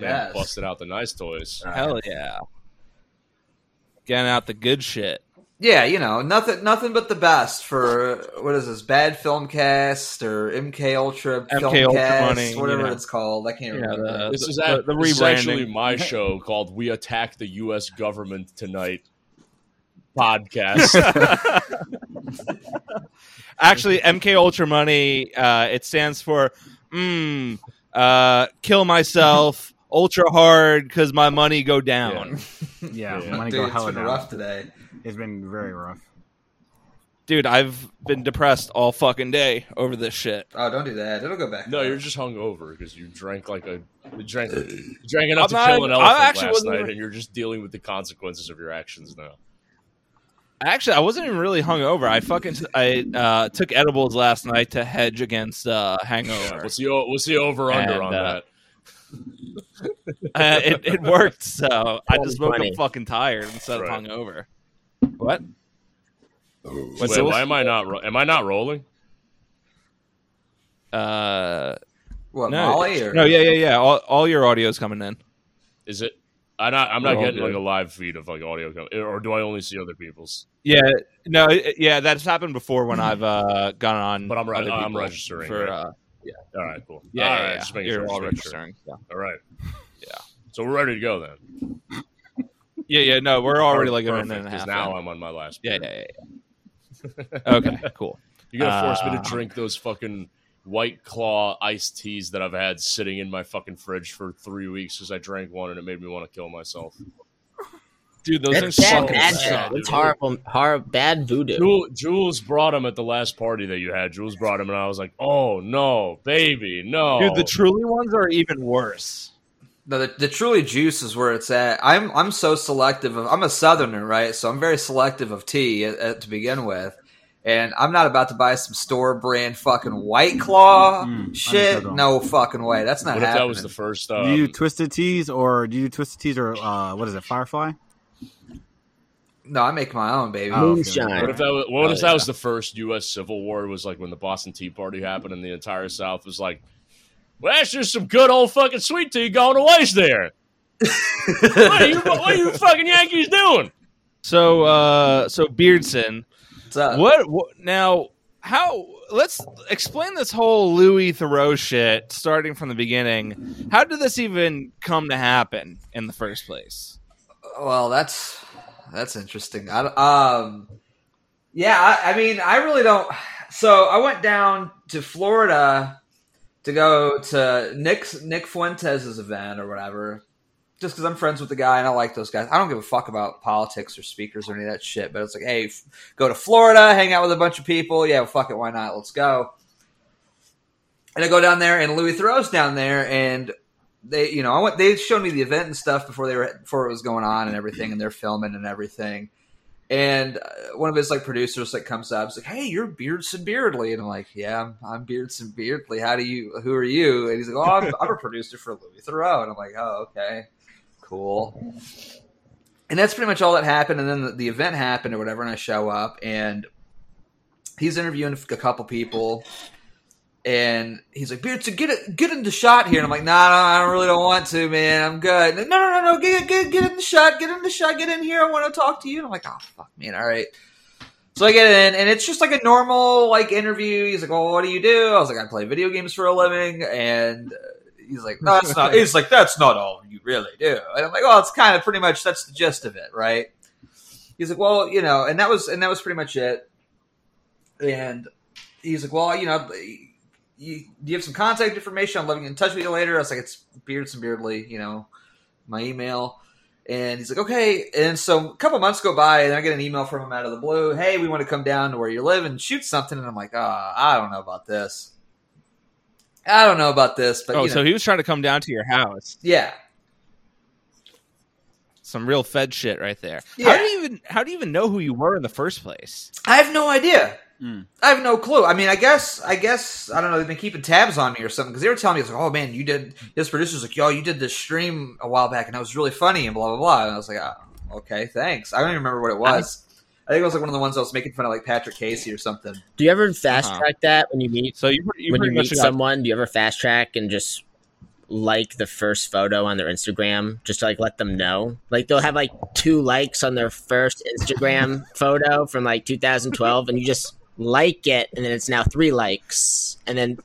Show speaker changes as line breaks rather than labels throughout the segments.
Man, busted out the nice toys.
Hell yeah. Getting out the good shit.
Yeah, you know, nothing, nothing but the best for what is this? Bad film cast or MK Ultra
MK
film
Ultra
cast,
money,
whatever
you know.
it's called. I can't
Yeah,
remember.
the-
This is
the-
at,
the
this is actually my show called "We Attack the U.S. Government Tonight" podcast.
Actually, MK Ultra Money, uh, it stands for mm, uh, kill myself ultra hard because my money go down.
Yeah,
Yeah.
money
Dude,
go
it's
hella
been
down.
rough today.
It's been very rough.
Dude, I've been depressed all fucking day over this shit.
Oh, don't do that. It'll go back.
no, you're just hungover because you drank like a you drank, you drank enough
I'm
to
not-
kill an
I
elephant
actually
last
wasn't
night,
even-
and you're just dealing with the consequences of your actions now.
Actually, I wasn't even really hungover. I fucking I uh, took edibles last night to hedge against uh, hangover.
Yeah, what's the o- what's the over under
And,
on
uh,
that?
Uh, it, it worked, so I just woke
funny.
up fucking tired instead
Right.
of hungover. What? What's
Wait,
the-
why am I not? Ro- am I not rolling?
Uh,
what
no,
Molly or
no, yeah, yeah, yeah. All, all your audio's coming in.
Is it? I'm not. I'm not
We're
getting like a live feed of like audio, com- or do I only see other people's?
Yeah, no, yeah, that's happened before when I've uh, gone on.
But I'm re-
other
I'm registering,
for.
right?
Uh,
All right, cool.
yeah,
all
yeah,
right,
yeah.
just making
You're
sure.
all
sure.
registering. Yeah.
All right.
Yeah.
So we're ready to go then.
yeah, yeah. No, we're already like a minute and a half.
Now
in.
I'm on my last.
yeah, yeah, yeah, yeah. Okay, cool.
You're gonna force me
Uh,
to drink those fucking white claw iced teas that I've had sitting in my fucking fridge for three weeks because I drank one and it made me want to kill myself.
Dude, those
That's
things
bad
fucking
magic.
suck.
It's horrible, horrible, bad voodoo.
Jewel, Jules brought him at the last party that you had. Jules brought him, and I was like, "Oh no, baby, no!"
Dude, the truly ones are even worse.
No, the, the truly juice is where it's at. I'm I'm so selective of. I'm a Southerner, right? So I'm very selective of tea at, at- to begin with, and I'm not about to buy some store brand fucking White Claw
Mm,
shit.
understandable.
No fucking way. That's not
what if
happening.
that was the first?
do
Um,
you do twisted teas or do you do twisted teas or uh, what is it, Firefly?
No, I make my own, baby.
Moonshine.
What if that was, what
Oh,
if that
yeah.
was the first U.S. Civil War? Was like when the Boston Tea Party happened, and the entire South was like, "Well, that's just some good old fucking sweet tea going to waste there." what, are you, what are you fucking Yankees doing?
So, uh, so Beardson,
What's up?
what, what now? How? Let's explain this whole Louis Theroux shit, starting from the beginning. How did this even come to happen in the first place?
Well, that's that's interesting. I, um, yeah, I, I mean, I really don't. So I went down to Florida to go to Nick Nick Fuentes' event or whatever, just because I'm friends with the guy and I like those guys. I don't give a fuck about politics or speakers or any of that shit. But it's like, hey, f- go to Florida, hang out with a bunch of people. Yeah, well, fuck it, why not? Let's go. And I go down there, and Louis Theroux's down there, and they, you know, I went. They showed me the event and stuff before they were before it was going on and everything, and they're filming and everything. And uh, one of his like producers like comes up, he's like, "Hey, you're Beardson Beardly," and I'm like, "Yeah, I'm, I'm Beardson. How do you? Who are you?" And he's like, "Oh, I'm, I'm a producer for Louis Theroux," and I'm like, "Oh, okay, cool." And that's pretty much all that happened. And then the, the event happened or whatever, and I show up, and he's interviewing a couple people, and he's like, Beardson, get it, get in the shot here. And I'm like, nah, no, I really don't want to, man. I'm good. No, no, no, no, get, get, get in the shot, get in the shot, get in here. I want to talk to you. And I'm like, oh, fuck, man. All right. So I get in, and it's just like a normal like interview. He's like, "Well, what do you do?" I was like, "I play video games for a living," and he's like, "No, that's not." He's like, "That's not all you really do." And I'm like, "Well, it's kind of pretty much that's the gist of it, right?" He's like, "Well, you know," and that was and that was pretty much it. And he's like, "Well, you know." You, do you have some contact information? I'm loving in touch with you later. I was like, it's and Beardly, you know, my email. And he's like, okay. And so a couple months go by, and I get an email from him out of the blue. Hey, we want to come down to where you live and shoot something. And I'm like, ah, I don't know about this. I don't know about this, but
oh,
you know,
so he was trying to come down to your house.
yeah,
Some real Fed shit right there.
Yeah.
How do you even how do you even know who you were in the first place?
I have no idea.
Mm.
I have no clue. I mean, I guess, I guess, I don't know. They've been keeping tabs on me or something because they were telling me, it's like, oh man, you did. This producer's like, yo, you did this stream a while back and that was really funny and blah blah blah. And I was like, oh, okay, thanks. I don't even remember what it was. I think it was like one of the ones I was making fun of, like Patrick Casey or something.
Do you ever fast
Uh-huh.
track that when you meet
So you, you
when you
pretty much
meet
got-
someone? Do you ever fast track and just like the first photo on their Instagram just to like let them know. Like they'll have like two likes on their first Instagram photo from like 2012, and you just like it, and then it's now three likes, and then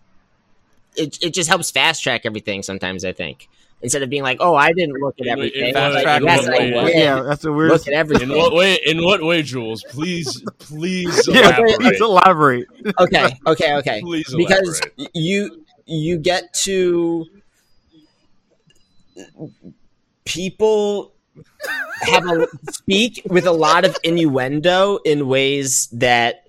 it it just helps fast track everything. Sometimes I think instead of being like, oh, I didn't look at
In- in
everything.
fast
like,
track,
yes, I
what way?
did.
Yeah, that's a weird.
Look at everything.
In what way? In what way, Jules? Please, please
Yeah,
elaborate.
please elaborate.
okay, okay, okay.
Please
because
elaborate.
you you get to people have a speak with a lot of innuendo in ways that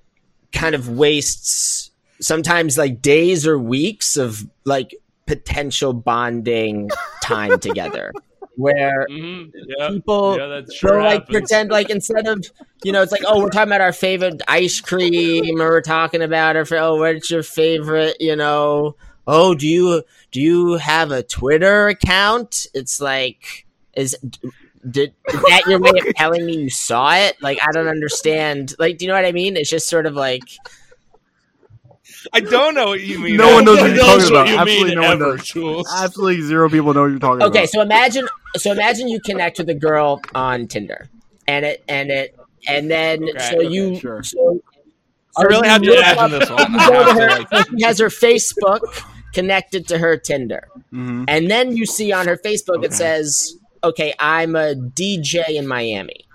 kind of wastes sometimes like days or weeks of like potential bonding time together where
Mhm, yeah,
people
yeah, sure
like
happens.
pretend like instead of you know it's like oh we're talking about our favorite ice cream or we're talking about our oh what's your favorite you know oh do you do you have a Twitter account? It's like is did is that your way of telling me you saw it like I don't understand like do you know what I mean it's just sort of like
I don't know what you mean.
No one knows what you're talking about.
you
Absolutely
mean
no one knows.
Jules.
Absolutely zero people know what you're talking
okay
about.
Okay, so imagine so imagine you connect with a girl on Tinder and it and it and then
Okay,
so
okay,
you
sure.
so
I really have to
you
imagine
up-
this one.
you
I
go to
have to,
her, she has her Facebook connected to her Tinder.
Mhm.
And then you see on her Facebook
Okay.
it says, okay, I'm a DJ in Miami.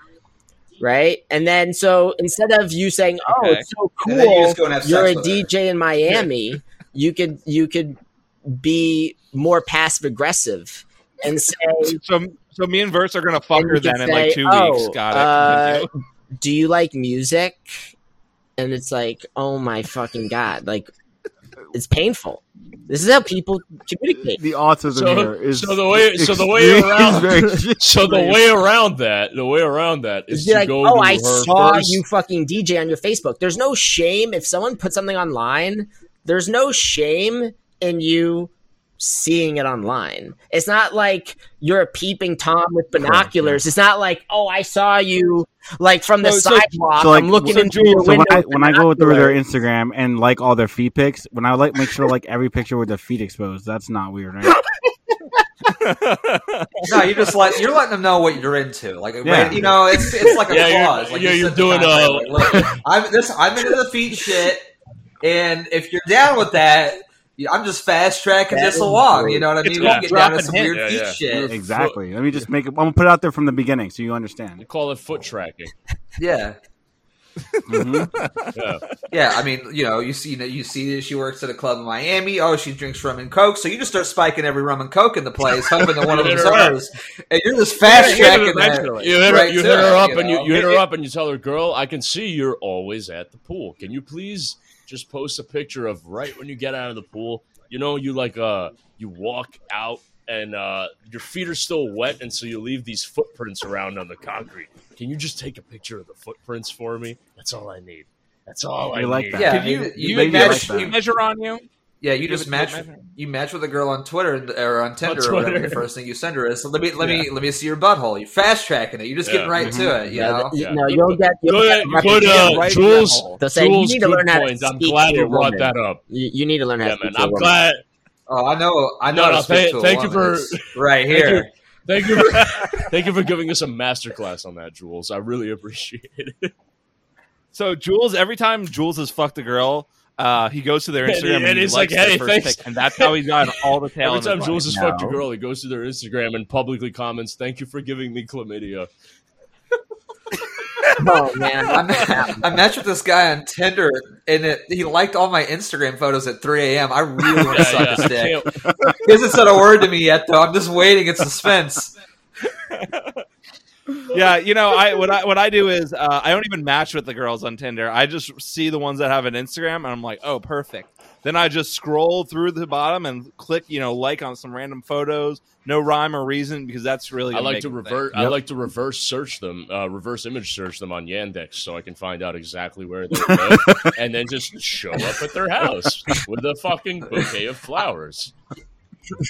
Right? And then so instead of you saying, Oh,
Okay.
it's so
And you
cool,
just go and have
you're a
sex with her.
DJ in Miami, you could you could be more passive aggressive and say
So, so me and Verse are gonna fuck
and
her
you could
then in like
say,
two
"Oh,
weeks. Got it.
uh, do you like music? And it's like, oh my fucking god, like it's painful. This is how people communicate.
the autism
So-
here is
so the way- so the way around-
is
So the way around that, the way around that is
It's be
to
like,
go
oh,
to
I
her
saw
first.
you fucking DJ on your Facebook. There's no shame if someone puts something online. There's no shame in you seeing it online. It's not like you're a peeping tom with binoculars. It's not like, oh, I saw you like from the
So- so-
sidewalk.
so, like,
I'm looking
so
into
Jules-
your
So
window.
when I when I go through their. Instagram and like all their feet pics, when I like make sure like every picture with their feet exposed, that's not weird, right?
No, you just let you're letting them know what you're into. Like,
Yeah.
you know, it's it's like a
Yeah, you're-
Like
yeah,
you
you're doing,
contract,
uh,
like, look, I'm this. I'm into the feet shit, and if you're down with that, yeah, I'm just fast tracking
That
this along.
great.
You know what I
It's
mean? We
called
can get down to some
hints.
weird
Yeah,
feet
yeah.
shit.
exactly. Let me just make it. I'm gonna put it out there from the beginning so you understand.
They call it foot tracking.
Yeah,
Mhm.
Yeah.
yeah. I mean, you know, you see, you, know, you see, she works at a club in Miami. Oh, she drinks rum and coke. So you just start spiking every rum and coke in the place, hoping that one of
You
them's
hit her up.
hers, and you're just fast tracking that.
You hit her,
Right
you hit her
it,
up
you
and you, you hit her up and you tell her, girl, I can see you're always at the pool. Can you please just post a picture of right when you get out of the pool? You know, you like uh you walk out and uh your feet are still wet and so you leave these footprints around on the concrete. Can you just take a picture of the footprints for me? That's all I need. That's all I
like
need.
that.
Yeah,
Could
I mean,
you,
you
you,
maybe
match,
like that.
you measure on you?
Yeah, you
Give
just match you match with a girl on Twitter or on Tinder or
Twitter.
whatever. The first thing you send her is so let me let me let me see your butthole. You're fast tracking it. You're just
Yeah.
getting right to it. You
Yeah,
know.
th-
Yeah.
No, you'll get. You'll
Good,
get
good, uh,
right
Jules.
hole.
They'll say, you need to learn how to
point. I'm glad
to
you brought
woman.
that up.
You, you need to learn how
Yeah,
to
man.
speak to a
I'm
woman.
glad.
Oh, I know. I know.
No, no, thank-
to
thank you for-
right here.
Thank you, for, thank you for giving us a masterclass on that, Jules. I really appreciate it.
So Jules, every time Jules has fucked a girl, uh, he goes to their Instagram and,
and
he
he's
likes
like,
their
"Hey,
first
thanks."
pic, and that's how he's got all the tail.
Every
in
time. Jules has
No.
fucked a girl, he goes to their Instagram and publicly comments, "Thank you for giving me chlamydia."
Oh man,
I met, I matched with this guy on Tinder, and it, he liked all my Instagram photos at 3 a.m. I really want to
Yeah,
suck his
I
dick. He hasn't said a word to me yet, though. I'm just waiting in suspense.
yeah, you know, I what I what I do is uh, I don't even match with the girls on Tinder. I just see the ones that have an Instagram, and I'm like, oh, perfect. Then I just scroll through the bottom and click, you know, like on some random photos, no rhyme or reason, because that's really.
I like to
them think.
revert. I
Yep.
like to reverse search them, uh, reverse image search them on Yandex, so I can find out exactly where they live, and then just show up at their house with a fucking bouquet of flowers.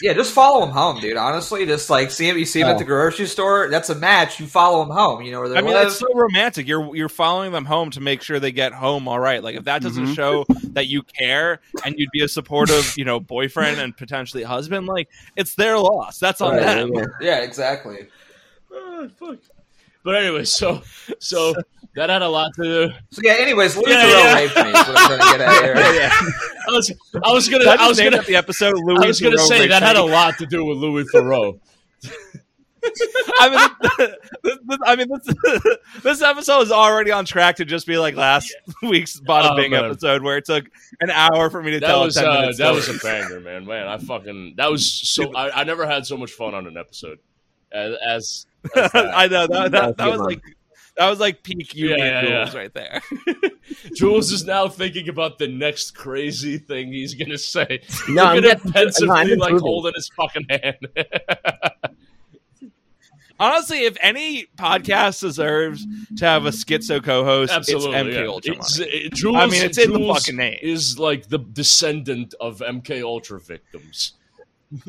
Yeah, just follow him home, dude. Honestly, just like see him. You see him at
Oh.
the grocery store. That's a match. You follow him home. You know where they
I mean,
live.
that's so romantic. You're you're following them home to make sure they get home all right. Like if that doesn't
Mhm.
show that you care and you'd be a supportive, you know, boyfriend and potentially husband, like it's their loss. That's on
Right,
them.
yeah.
yeah, exactly.
Ah, fuck. But anyway, so so that had a lot to do.
So yeah. Anyways, Louis
Yeah,
Theroux
yeah.
raped me. Is what I'm trying to get at here.
Yeah, yeah.
I was I was gonna I was gonna
it the episode. Louis
I was gonna
Theroux
say
raped
that had a lot to do with Louis Theroux.
I mean, this, this, I mean, this, this episode is already on track to just be like last week's Bada
Oh,
Bing
man.
episode, where it took an hour for me to
That
tell
was
a ten
uh,
minute
that was a banger, man. Man, I fucking that was so. I, I never had so much fun on an episode as. as, as that.
I know that, that, that was like that was like peak you
Yeah,
yeah,
yeah, yeah.
right there.
Jules is now thinking about the next crazy thing he's gonna say.
No, I'm
Look at
getting-
him pensively,
no, I'm
like holding his fucking hand.
Honestly, if any podcast deserves to have a schizo co-host,
Absolutely,
it's MK
yeah.
Ultra.
It's, it, Jules,
I mean, it's in the fucking name.
Is like the descendant of MK Ultra victims.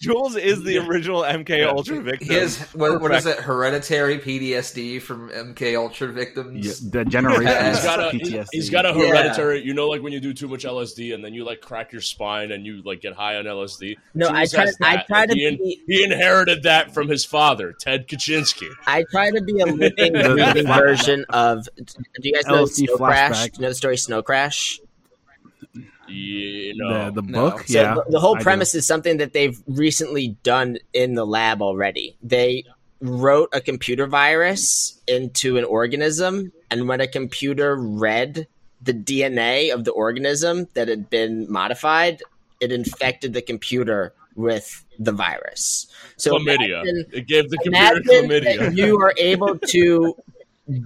Jules is the
Yeah.
original MK
Yeah.
Ultra victim.
His what, what is it? Hereditary PTSD from MK Ultra
Yeah,
victims.
the generation
He's
He's
got a
PTSD.
he's got a
Yeah.
hereditary. You know, like when you do too much LSD and then you like crack your spine and you like get high on LSD.
No, I
Jules
try.
has
I try to
he, in-
be.
he inherited that from his father, Ted Kaczynski.
I try to be a living,
The-
breathing version of. Do you guys know
LSD
Snow Crash? Do you know the story Snow Crash?
You know,
the, the
No.
book.
So
yeah,
the, the whole premise is something that they've recently done in the lab already. They wrote a computer virus into an organism, and when a computer read the DNA of the organism that had been modified, it infected the computer with the virus. So
chlamydia.
imagine-
it gave the computer chlamydia.
you are able to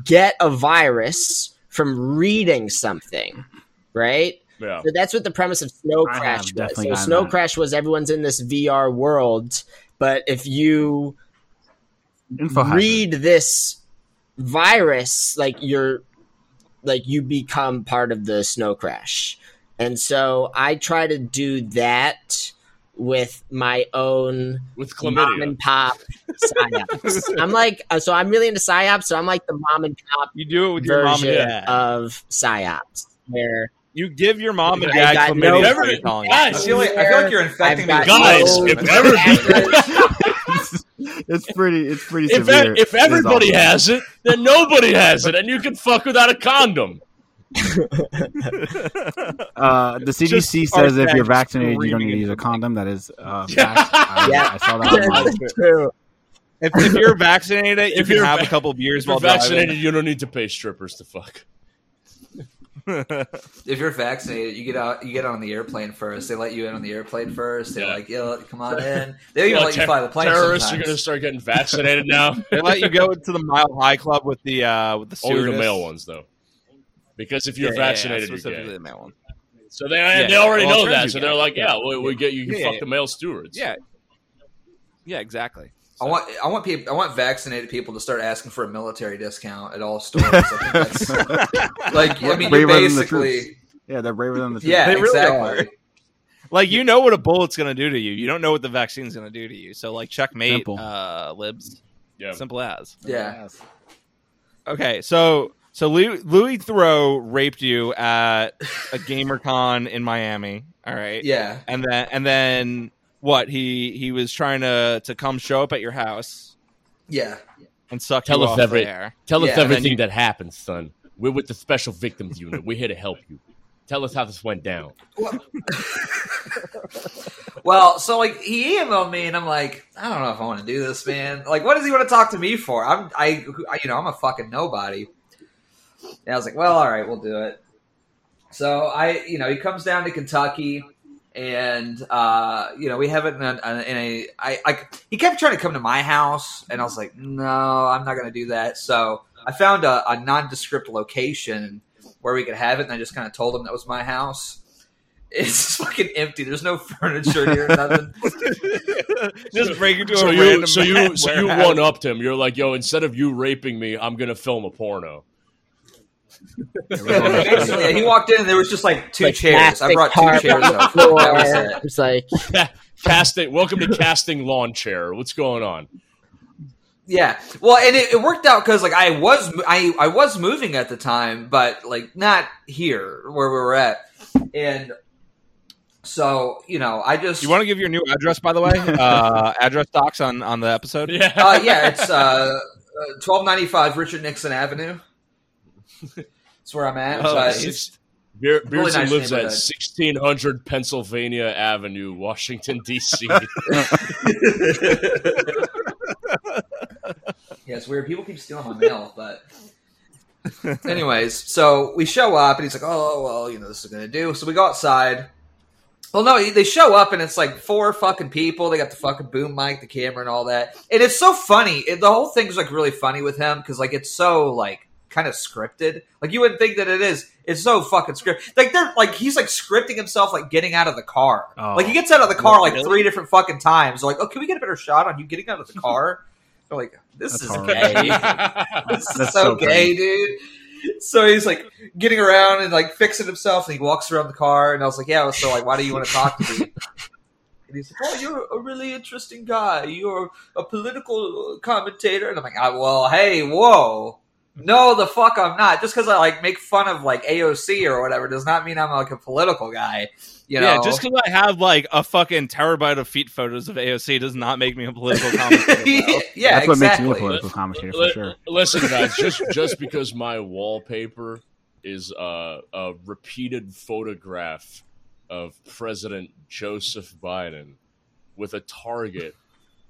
get a virus from reading something, right?
Yeah.
So that's what the premise of Snow Crash was. So Snow
that.
Crash was everyone's in this VR world, but if you
Info hazard.
read this virus, like you're like you become part of the Snow Crash. And so I try to do that with my own
With
mom and pop psyops. I'm like, uh, so I'm really into psyops. So I'm like the mom and pop
you do it with your mom and
version
dad.
of psyops, where
you give your mom and
I
dad
got
chlamydia.
no-
is what
Never-
you're calling it.
I
guys,
feel like I feel like you're infecting me.
Guys,
no-
if ever-
it's pretty. It's pretty
if,
severe.
if everybody
It's
has it, then nobody has it, and you can fuck without a condom.
Uh, the CDC
Just
says if you're vaccinated, you don't need to use a condom. That is uh, fact. I,
Yeah.
I saw that. online.
That's true.
if, if you're vaccinated, you
If
can
you're
have
va-
a couple beers
If you're
while driving.
vaccinated, you don't need to pay strippers to fuck.
If you're vaccinated, you get out. You get on the airplane first. They let you in on the airplane first. They're
Yeah.
like, "Yo, come on in." They even
Well,
let you
ter-
fly the plane.
terrorists are going to start getting vaccinated now.
They let you go to the Mile High Club with the uh, with the
Only the male ones, though, because if you're
Yeah, yeah, yeah,
vaccinated, you're
specifically
gay.
the male one.
So they
Yeah,
they already
well,
know that. So they're like,
Yeah.
yeah, we, we get you can
Yeah,
fuck
yeah.
the male stewards.
Yeah, yeah, exactly.
I want I want people I want vaccinated people to start asking for a military discount at all stores. I think that's like I mean you're
than the
basically
troops. Yeah, they're braver than the troops.
yeah
They really
exactly.
Like you know what a bullet's gonna do to you. You don't know what the vaccine's gonna do to you. So like checkmate,
Simple.
uh, libs.
Yeah.
Simple as.
Yeah.
Okay, so so Louis, Louis Theroux raped you at a GamerCon in Miami. All right.
Yeah.
And then and then what? He he was trying to to come show up at your house
Yeah.
and suck
Tell
you
us
off
every-
there.
Tell us
Yeah, and then
everything
you-
that happened, son. We're with the special victims unit. We're here to help you. Tell us how this went down.
Well, so like he emailed me, and I'm like, I don't know if I want to do this, man. Like, what does he want to talk to me for? I'm, I, I you know, I'm a fucking nobody. And I was like, well, all right, we'll do it. So I, you know, he comes down to Kentucky, and uh, you know, we have it in a, in a I, I, he kept trying to come to my house, and I was like, no, I'm not going to do that. So I found a, a nondescript location where we could have it, and I just kind of told him that was my house. It's fucking empty. There's no furniture here, nothing.
Just break into
So
a
you,
random
so you, so you one upped him. You're like, yo, instead of you raping me, I'm gonna film a porno.
Basically, yeah, he walked in and there was just like two
Like
chairs. I brought two chairs
on the
over.
floor.
That was it.
It's like
casting. Welcome to casting lawn chair. What's going on?
Yeah, well, and it, it worked out because like I was I I was moving at the time, but like not here where we were at, and so you know I just
You want to give your new address, by the way? Uh, address docs on on the episode.
Yeah,
uh, yeah it's uh twelve ninety five Richard Nixon Avenue. That's where I'm at.
Oh,
but
Six- Beer,
Really nice
lives at 1600 Pennsylvania Avenue, Washington D.C.
Yeah, it's weird. People keep stealing my mail, but anyways, so we show up and he's like, "Oh, well, you know, this is gonna do." So we go outside. Well, no, they show up and it's like four fucking people. They got the fucking boom mic, the camera, and all that. And it's so funny. It, the whole thing's like really funny with him because like it's so like kind of scripted. Like you wouldn't think that it is. It's so fucking scripted. Like they're like he's like scripting himself like getting out of the car.
Oh.
Like he gets out of the car like three different fucking times. They're like, oh, can we get a better shot on you getting out of the car? They're like, this
That's
is
horrible.
gay. This is
That's
so,
so
gay, dude. So he's like getting around and like fixing himself, and he walks around the car, and I was like, "Yeah." So like, why do you want to talk to me? And he's like, "Oh, you're a really interesting guy. You're a political commentator." And I'm like, ah, "Well, hey, whoa." No, the fuck I'm not. Just because I like make fun of like AOC or whatever does not mean I'm like a political guy. You know,
yeah, just because I have like a fucking terabyte of feet photos of AOC does not make me a political commentator. bro.
yeah,
That's what makes
exactly.
me a political commentator for sure.
Listen, guys, just just because my wallpaper is uh, a repeated photograph of President Joseph Biden with a target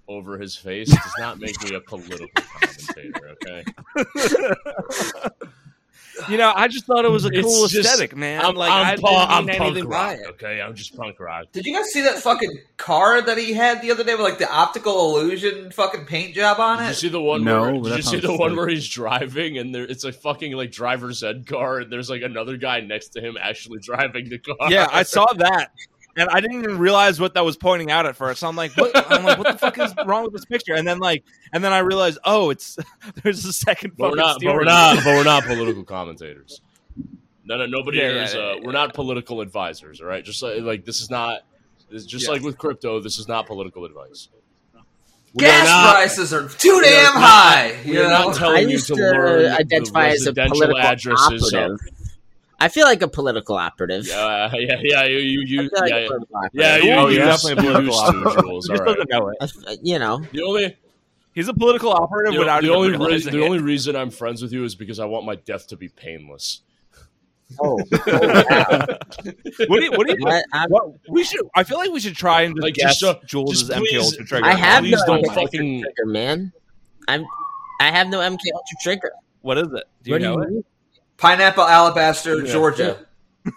over his face does not make me a political commentator. Okay,
you know, I just thought it was a
It's
cool
just-
aesthetic, man.
I'm,
like
I'm,
I
pu-
didn't
I'm
mean
punk
anything by
rock.
it.
Okay, I'm just punk rock.
Did you guys see that fucking car that he had the other day with like the optical illusion fucking paint job on
Did you
it?
see the one?
No,
where,
but
did
that
you see
sounds
the one
sick.
where he's driving and there, it's a fucking like driver's ed car, and there's like another guy next to him actually driving the car.
Yeah, I saw that. And I didn't even realize what that was pointing out at first. I'm like, what? I'm like, what the fuck is wrong with this picture? And then like, and then I realized, oh, it's there's a second
but we're not. But we're not. But we're not political commentators. No, no, nobody
Yeah,
here
yeah,
is.
yeah,
Uh,
yeah.
We're not political advisors. All right, just like, like this is not. This, just
Yeah.
like with crypto, this is not political advice. We are
Gas
not-
prices are too
we are
damn
not-
high.
We
You
are not
know?
I
telling you to
to
learn the
identify as a
residential
political
addresses. Of,
operative. I feel like a political operative.
yeah, yeah, yeah. You, you, you
like
yeah, yeah. Yeah, you,
Oh,
you
yeah.
used-
Definitely a
you
political
used
operative.
Jules.
He
All
just
right.
doesn't know it.
Uh, You know,
The only,
He's a political operative
the,
without
the
even
only
realizing
reason, the only reason I'm friends with you is because I want my death to be painless.
oh, oh, wow.
What do you? What do you?
What? I'm-
What we should? I feel like we should try and just
Like,
guess
just, uh,
Jules'
just
MK
please-
Ultra trigger.
I have
Please
no
don't
MK
fucking-
trigger, man. I'm. I have no MK Ultra trigger.
What is it? Do you
What
know
do
it?
you mean?
Pineapple Alabaster,
Yeah.
Georgia.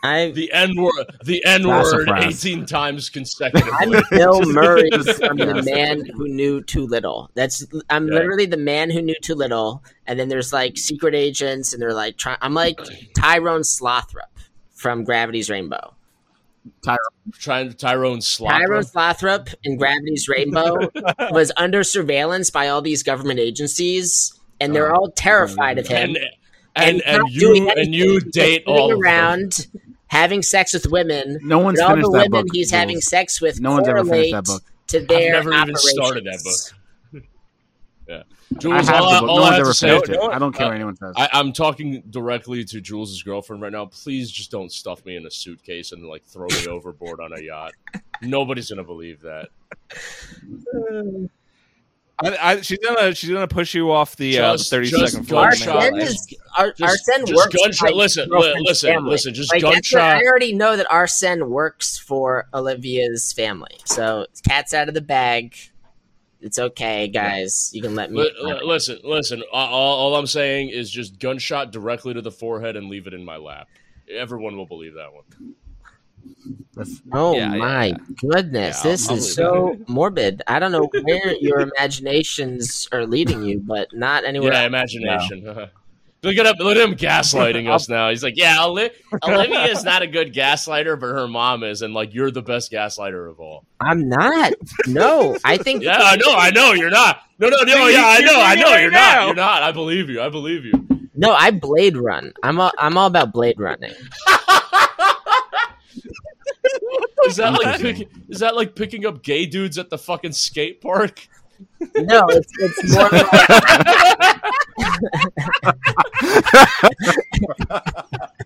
I.
The N word, the N word, eighteen times consecutively.
I'm Bill Murray from the man who knew too little. That's I'm
Yeah.
literally the man who knew too little. And then there's like secret agents, and they're like trying. I'm like Tyrone Slothrop from Gravity's Rainbow.
Trying Tyrone Slothrop.
Tyrone Slothrop in Gravity's Rainbow was under surveillance by all these government agencies, and they're uh-huh. all terrified of him.
and and
And
and you and you date
sitting
all of them.
around having sex with women.
No one's
and all the
finished that
women
book.
he's
Jules.
having sex with
No one's ever finished that book.
to their
never even started that book.
I
Jules,
have
all,
the
I,
book.
all
No
I
one's
have
ever
to say,
finished it.
no-
I don't care
uh,
what anyone says.
I, I'm talking directly to Jules' girlfriend right now. Please just don't stuff me in a suitcase and like throw me overboard on a yacht. Nobody's gonna believe that.
I, I, she's gonna she's gonna push you off the, uh, the
Just-
thirty
just
second floor.
gunshot.
Arsene
man.
is Ar-
Just-
Arsene
just
works.
gunshot-
for my
listen, li- listen,
family.
listen, just
Like,
gunshot-
I already know that Arsene works for Olivia's family, so cat's out of the bag. It's okay, guys. You can let me.
Li- li- listen, listen. All, all I'm saying is just gunshot directly to the forehead and leave it in my lap. Everyone will believe that one.
Oh
Yeah,
my
yeah.
goodness,
Yeah,
this is so morbid. I don't know where your imaginations are leading you, but not anywhere.
Yeah,
else.
imagination. Look at him! Look at him gaslighting us now. He's like, "Yeah, Oli- Olivia is not a good gaslighter, but her mom is, and like you're the best gaslighter of all."
I'm not. No, I think.
Yeah, I know, I know, you're not. No, no, no. Yeah, I know, I know,
it
you're not. You're not. I believe you. I believe you.
No, I blade run. I'm all, I'm all about blade running.
Is that like
Interesting.
pick, is that like picking up gay dudes at the fucking skate park?
No, it's it's more like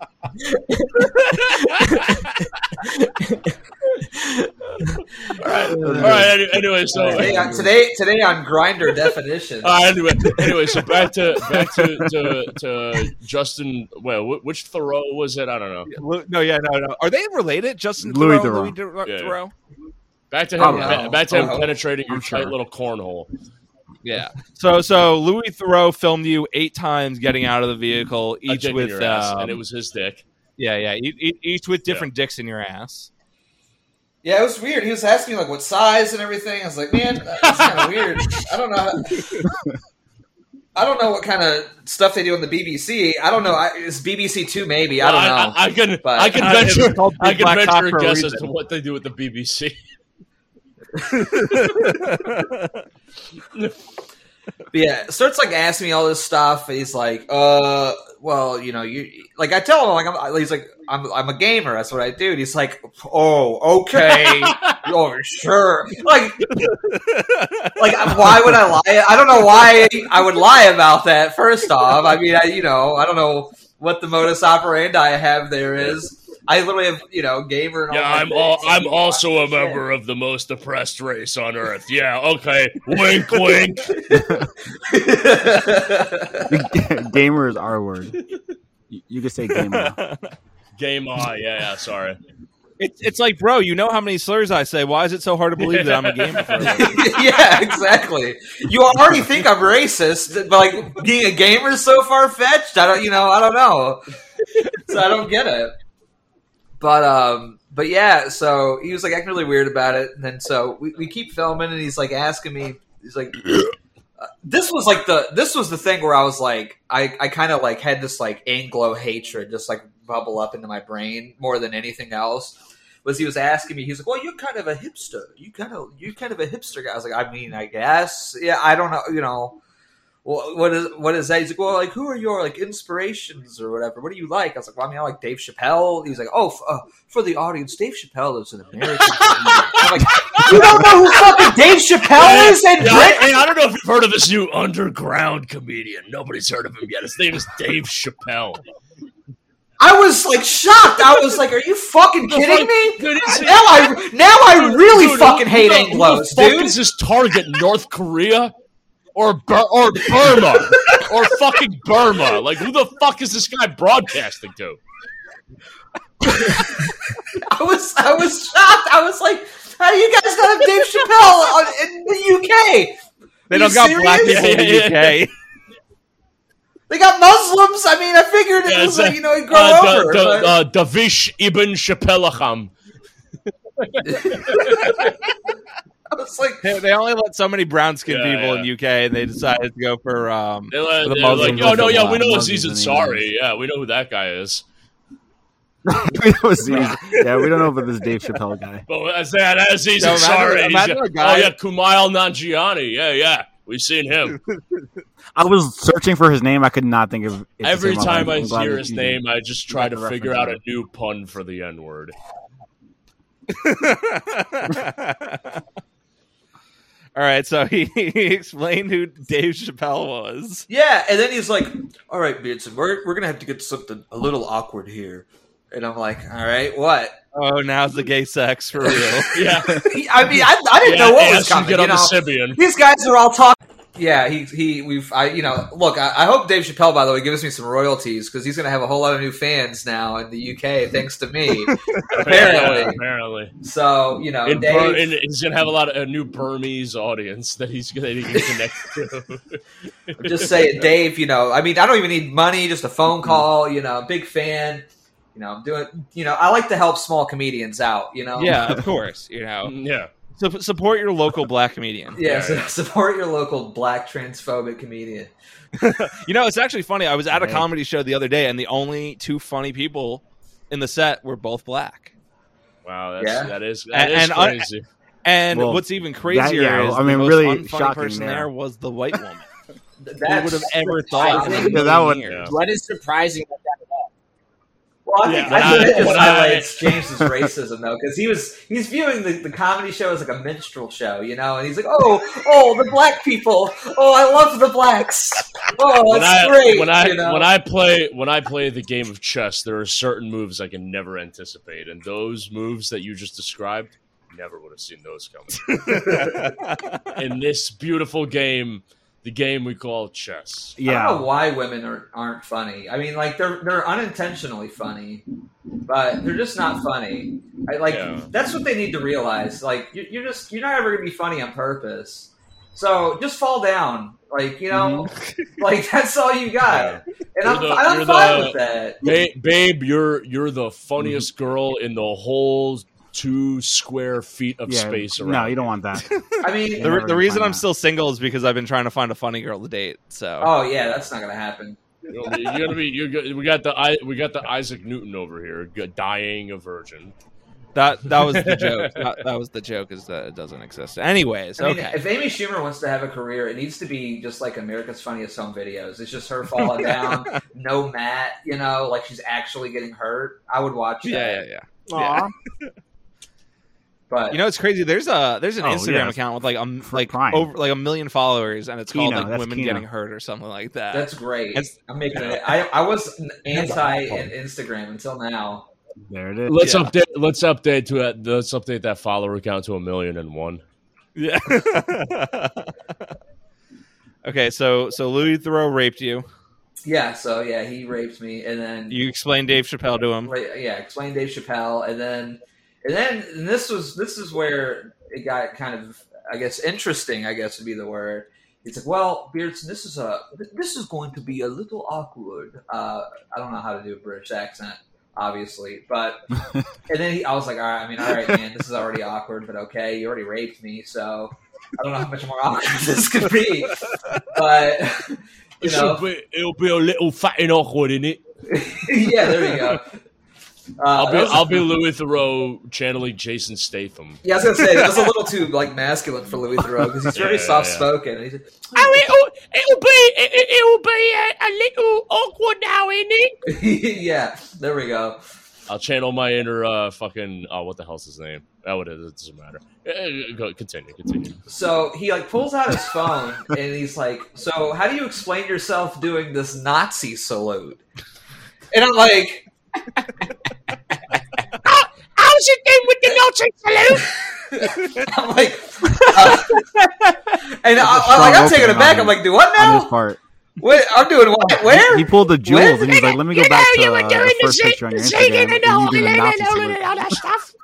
All right, all right. Anyway, so
Today, on- today, today on Grindr definition.
Uh, anyway, anyway, so back to back to to, to Justin. Well, which Thoreau was it? I don't know.
No, yeah, no, no. Are they related? Justin
Louis
Thoreau.
Theroux.
Louis Theroux?
Yeah.
Theroux?
Back to
Oh,
him.
no.
ba- Back to him
Oh,
penetrating your
I'm
tight
sure.
little cornhole.
Yeah. So, so Louis Thoreau filmed you eight times getting out of the vehicle, each with
your ass,
um,
and it was his dick.
Yeah, yeah, each with different dicks in your ass.
Yeah, it was weird. He was asking me like what size and everything. I was like, man, that's kind of weird. I don't know. How, I don't know what kind of stuff they do on the BBC. I don't know. I, it's BBC Two, maybe. I don't know.
I, I, can
But-
I can
Uh,
venture
called
I can
Black
venture
for
a
a
guess as to what they do with the BBC.
But yeah, starts like asking me all this stuff. And he's like, uh, well, you know, you like I tell him like I'm. He's like, I'm, I'm a gamer. That's what I do. And he's like, oh, okay, oh, sure. Like, like why would I lie? I don't know why I would lie about that. First off, I mean, I you know, I don't know what the modus operandi I have there is. I literally have you know gamer. And all
Yeah, I'm all. I'm also a
Shit.
member of the most oppressed race on earth. Yeah, okay. Wink, wink.
gamer is our word. You, you could say gamer.
Game on. Yeah, yeah. Sorry.
It's it's like, bro, you know how many slurs I say. Why is it so hard to believe that I'm a gamer? For a living?
yeah, exactly. You already think I'm racist, but like being a gamer is so far fetched. I don't, you know, I don't know. So I don't get it. But um, but yeah. So he was like acting really weird about it, and then so we, we keep filming, and he's like asking me, he's like. uh, This was like the this was the thing where I was like I, I kind of like had this like Anglo hatred just like bubble up into my brain more than anything else was he was asking me, he's like, "Well, you're kind of a hipster. You kind of you kind of a hipster guy." I was like, "I mean, I guess, yeah. I don't know, you know, well, what is what is that?" He's like, "Well, like who are your like inspirations or whatever? What do you like?" I was like, "Well, I mean, I like Dave Chappelle." He's like, "Oh, f- uh, for the audience, Dave Chappelle is an American." I'm like, "You don't know who fucking Dave Chappelle is?" And
Yeah, I, hey, I don't know if you've heard of this new underground comedian. Nobody's heard of him yet. His name is Dave Chappelle.
I was like shocked. I was like, "Are you fucking kidding me?"
Dude,
Now I now I really
Dude,
fucking hate
the-
Anglos,
Who the fuck
dude.
is his target? North Korea or Bur- or Burma or fucking Burma? Like, who the fuck is this guy broadcasting to?
I was I was shocked. I was like, how do you guys not have Dave Chappelle on, in the UK?
They don't got
serious?
black people in the UK.
They got Muslims. I mean, I figured it
Yeah,
was
it's,
like, you know, he'd grow
Uh,
over.
Da-
but-
da- uh, Davish Ibn Chappellacham.
I was like,
They, they only let so many brown skinned
Yeah,
people in
yeah.
UK, and they decided to go for um.
They let-
The
they like,
Muslims
oh no, yeah, we know
Muslims
Aziz
and
Ansari. Yeah, we know who that guy is.
we know Aziz. yeah, we don't know about this Dave Chappelle guy.
But as that Aziz
So
Ansari, he's-
imagine a guy-
oh yeah, Kumail Nanjiani. Yeah, yeah, we've seen him.
I was searching for his name. I could not think of it
Every time. I hear his
you
name, I just try to figure out a new pun for the N word.
All right, so he, he explained who Dave Chappelle was.
yeah. And then he's like, all right, Benson, we're, we're going to have to get something a little awkward here. And I'm like, all right, what?
Oh, now's the gay sex for real.
Yeah,
I mean, I, I didn't
yeah,
know what
yeah,
was
so you
coming.
Get
You know?
the Sibian.
These guys are all talking. Yeah, he he we've I you know look I, I hope Dave Chappelle by the way gives me some royalties because he's gonna have a whole lot of new fans now in the UK thanks to me apparently.
apparently.
So you know
In
Dave,
Bur- in, he's gonna have a lot of a new Burmese audience that he's that he can connect to.
just say it, Dave. You know I mean I don't even need money, just a phone mm-hmm. call. You know, big fan. You know, I'm doing. You know, I like to help small comedians out. You know,
yeah, of course. You know,
yeah,
so support your local black comedian.
yeah.
Yeah,
so support your local black transphobic comedian.
You know, it's actually funny. I was at a
Right.
comedy show the other day, and the only two funny people in the set were both black.
wow, that's,
Yeah.
that is that
And-
is
and uh,
crazy.
And
Well,
what's even crazier
yeah,
is
I mean,
the most
really
unfunny
shocking
person
there.
there was the white woman. Who
that's
would have ever thought?
I think-
Yeah, that
million
one-
years?
What is surprising about that at all?
Well, I think,
Yeah,
I think
when
that just
when I-
highlights James's racism though, because he was he's viewing the, the comedy show as like a minstrel show, you know, and he's like, oh, oh, the black people, oh, I love the blacks, oh,
when I
great,
when I
you know?
when I play when I play the game of chess, there are certain moves I can never anticipate, and those moves that you just described, never would have seen those coming. In this beautiful game, the game we call chess. Yeah.
I don't know
Yeah.
why women are, aren't funny. I mean, like they're they're unintentionally funny, but they're just not funny. I, like
Yeah.
that's what they need to realize. Like you, you're just you're not ever gonna be funny on purpose. So just fall down. Like you know, mm-hmm. like that's all you got. And I'm,
the-
I'm fine
the-
with that.
Ba- babe, you're you're the funniest mm-hmm. girl in the whole two square feet of
Yeah.
space around.
No, you don't want that.
I mean,
The, the reason I'm
that.
still single is because I've been trying to find a funny girl to date. So
oh yeah, that's not gonna happen.
You're gonna be, you're gonna be we got the we got the Isaac Newton over here, dying a virgin.
that that was the joke. that, that was the joke is that it doesn't exist. Anyways,
I mean,
okay.
if Amy Schumer wants to have a career, it needs to be just like America's Funniest Home Videos. It's just her falling down, no mat, you know, like she's actually getting hurt. I would watch that.
yeah, yeah, yeah.
Aw.
But
You know, it's crazy. There's a there's an
Oh,
Instagram
yeah.
account with like um like
Prime.
over like a million followers, and it's called like women
Kino.
getting hurt or something like that.
that's great.
It's-
I'm making it. I, I was anti Instagram until now.
There it is.
Let's
Yeah.
update. Let's update to that. Let's update that follower count to a million and one.
yeah. okay, so so Louis Theroux raped you.
Yeah, so yeah, he raped me, and then
You explained Dave Chappelle to him.
Yeah, explain Dave Chappelle, and then and then and this was this is where it got kind of I guess interesting. I guess would be the word. He's like, well, Beardson, this is a this is going to be a little awkward. Uh, I don't know how to do a British accent, obviously, but and then he, I was like, all right, I mean, all right, man, this is already awkward, but okay, you already raped me, so I don't know how much more awkward this could be, but you know,
be, it'll be a little fat and awkward, in it?
yeah, there you go. Uh,
I'll be I'll be Louis Theroux channeling Jason Statham.
Yeah, I was gonna say that was a little too like masculine for Louis Theroux because he's very
Yeah, yeah,
soft spoken. He's like,
Oh, it'll it'll be it, it'll be a, a little awkward now, in it?
yeah, there we go.
I'll channel my inner uh, fucking oh, what the hell's his name? Oh, it is. It doesn't matter. Eh, Go, continue, continue.
So he like pulls out his phone and he's like, "So how do you explain yourself doing this Nazi salute?" And I'm like,
How's it doing with the Nazi salute?
I'm like, uh, and I, I, like I'm taking it back. I'm like, "Do what
on his
now?
part.
What I'm doing? What? Where?"
He pulled the jewels and he's like, "Let me go
you
back
know,
to
you
uh,
were
the
doing the
first
zing-
picture on your Instagram,
and
and
all,
you doing the
and
Nazi
all,
salute."
and all that stuff.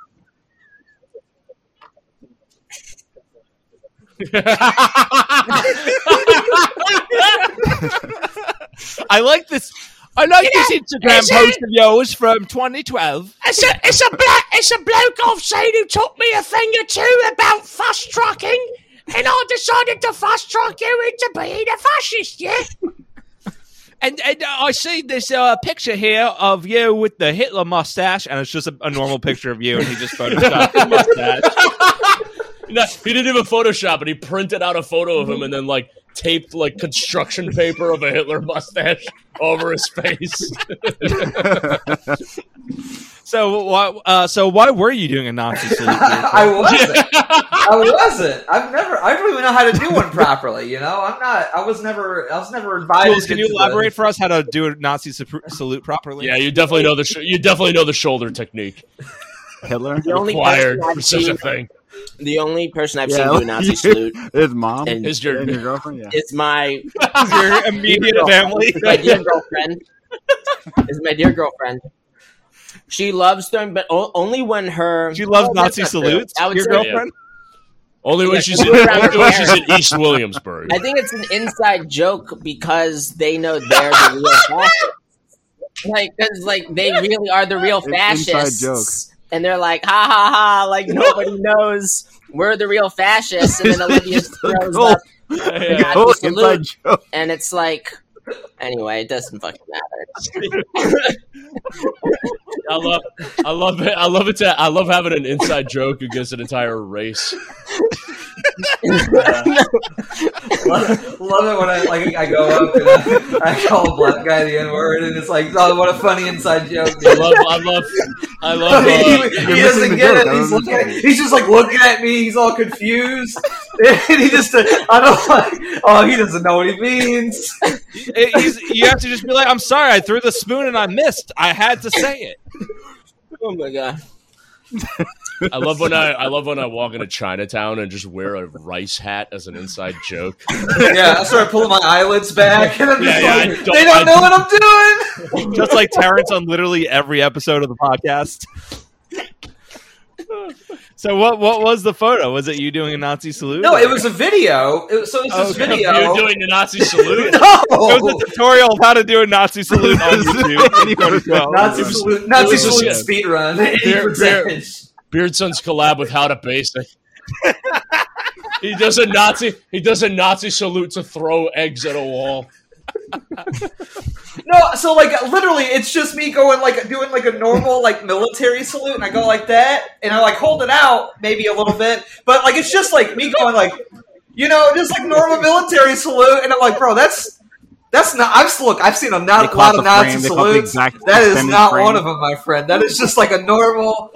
I like this. I like
You
this
know,
Instagram
it's a-
post of yours from 2012.
It's a it's a black it's a bloke I've seen who taught me a thing or two about fast trucking, and I decided to fast truck you into being a fascist. Yeah.
And, and uh, I see this uh, picture here of you with the Hitler mustache, and it's just a, a normal picture of you, and he just photoshopped the mustache.
No, he didn't even Photoshop it. He printed out a photo of him and then like taped like construction paper of a Hitler mustache over his face.
So, why, uh, so why were you doing a Nazi salute?
I wasn't. I wasn't. I've never. I don't even know how to do one properly. You know, I'm not. I was never. I was never invited.
Jules, can you
into the-
elaborate for us how to do a Nazi su- salute properly?
yeah, you definitely know the sh- you definitely know the shoulder technique
Hitler.
The only
required for such a thing.
The only person I've
Yeah,
seen do a Nazi salute
is mom
And-
Is your
and your girlfriend. Yeah.
is my
your immediate family.
my dear girlfriend. is my dear girlfriend. She loves them, but o- only when her
She loves
Oh,
Nazi salutes.
I would
Your
say-
girlfriend.
only when
Yeah,
she's in, only when she's in East Williamsburg.
I think it's an inside joke because they know they're the real fascists. Like, because like they really are the real
It's inside
fascists,
joke.
And they're like, ha ha ha! Like nobody knows we're the real fascists, and then Olivia
Just
throws up
Yeah.
whole
Nazi
inside
salute,
joke.
and it's like Anyway, it doesn't fucking matter.
I love, I love it. I love it. To, I love having an inside joke against an entire race.
Love it when I like I go up and I, I call a black guy the N word, and it's like, oh, what a funny inside joke.
I love, I love, I love.
he,
Uh,
he
You're
doesn't get
joke.
it. He's, looking at, he's just like looking at me. He's all confused, and he just, uh, I don't like. Oh, he doesn't know what he means.
It- he's- you have to just be like, "I'm sorry, I threw the spoon and I missed. I had to say it."
Oh my god.
I love when I, I love when I walk into Chinatown and just wear a rice hat as an inside joke.
yeah, I start pulling my eyelids back, and I'm just
Yeah, yeah, I don't-
they don't
I-
know what I'm doing.
Just like Terrence on literally every episode of the podcast. So what? What was the photo? Was it you doing a Nazi salute?
No, it was a video. It was, so it was this
Okay.
video.
You're doing the Nazi salute.
no,
It was a tutorial of how to do a Nazi salute on YouTube.
Nazi salute, Nazi
it was a-
salute speed run.
Bear- Bear- Beardson's collab with How to Basic. he does a Nazi. He does a Nazi salute to throw eggs at a wall.
No, so like literally, it's just me going like doing like a normal like military salute, and I go like that, and I like hold it out maybe a little bit, but like it's just like me going like, you know, just like normal military salute, and I'm like, bro, that's that's not. I've look, I've seen a, not, a lot of Nazi
frame, they caught the
salutes. That is not
frame.
one of them, my friend. That is just like a normal,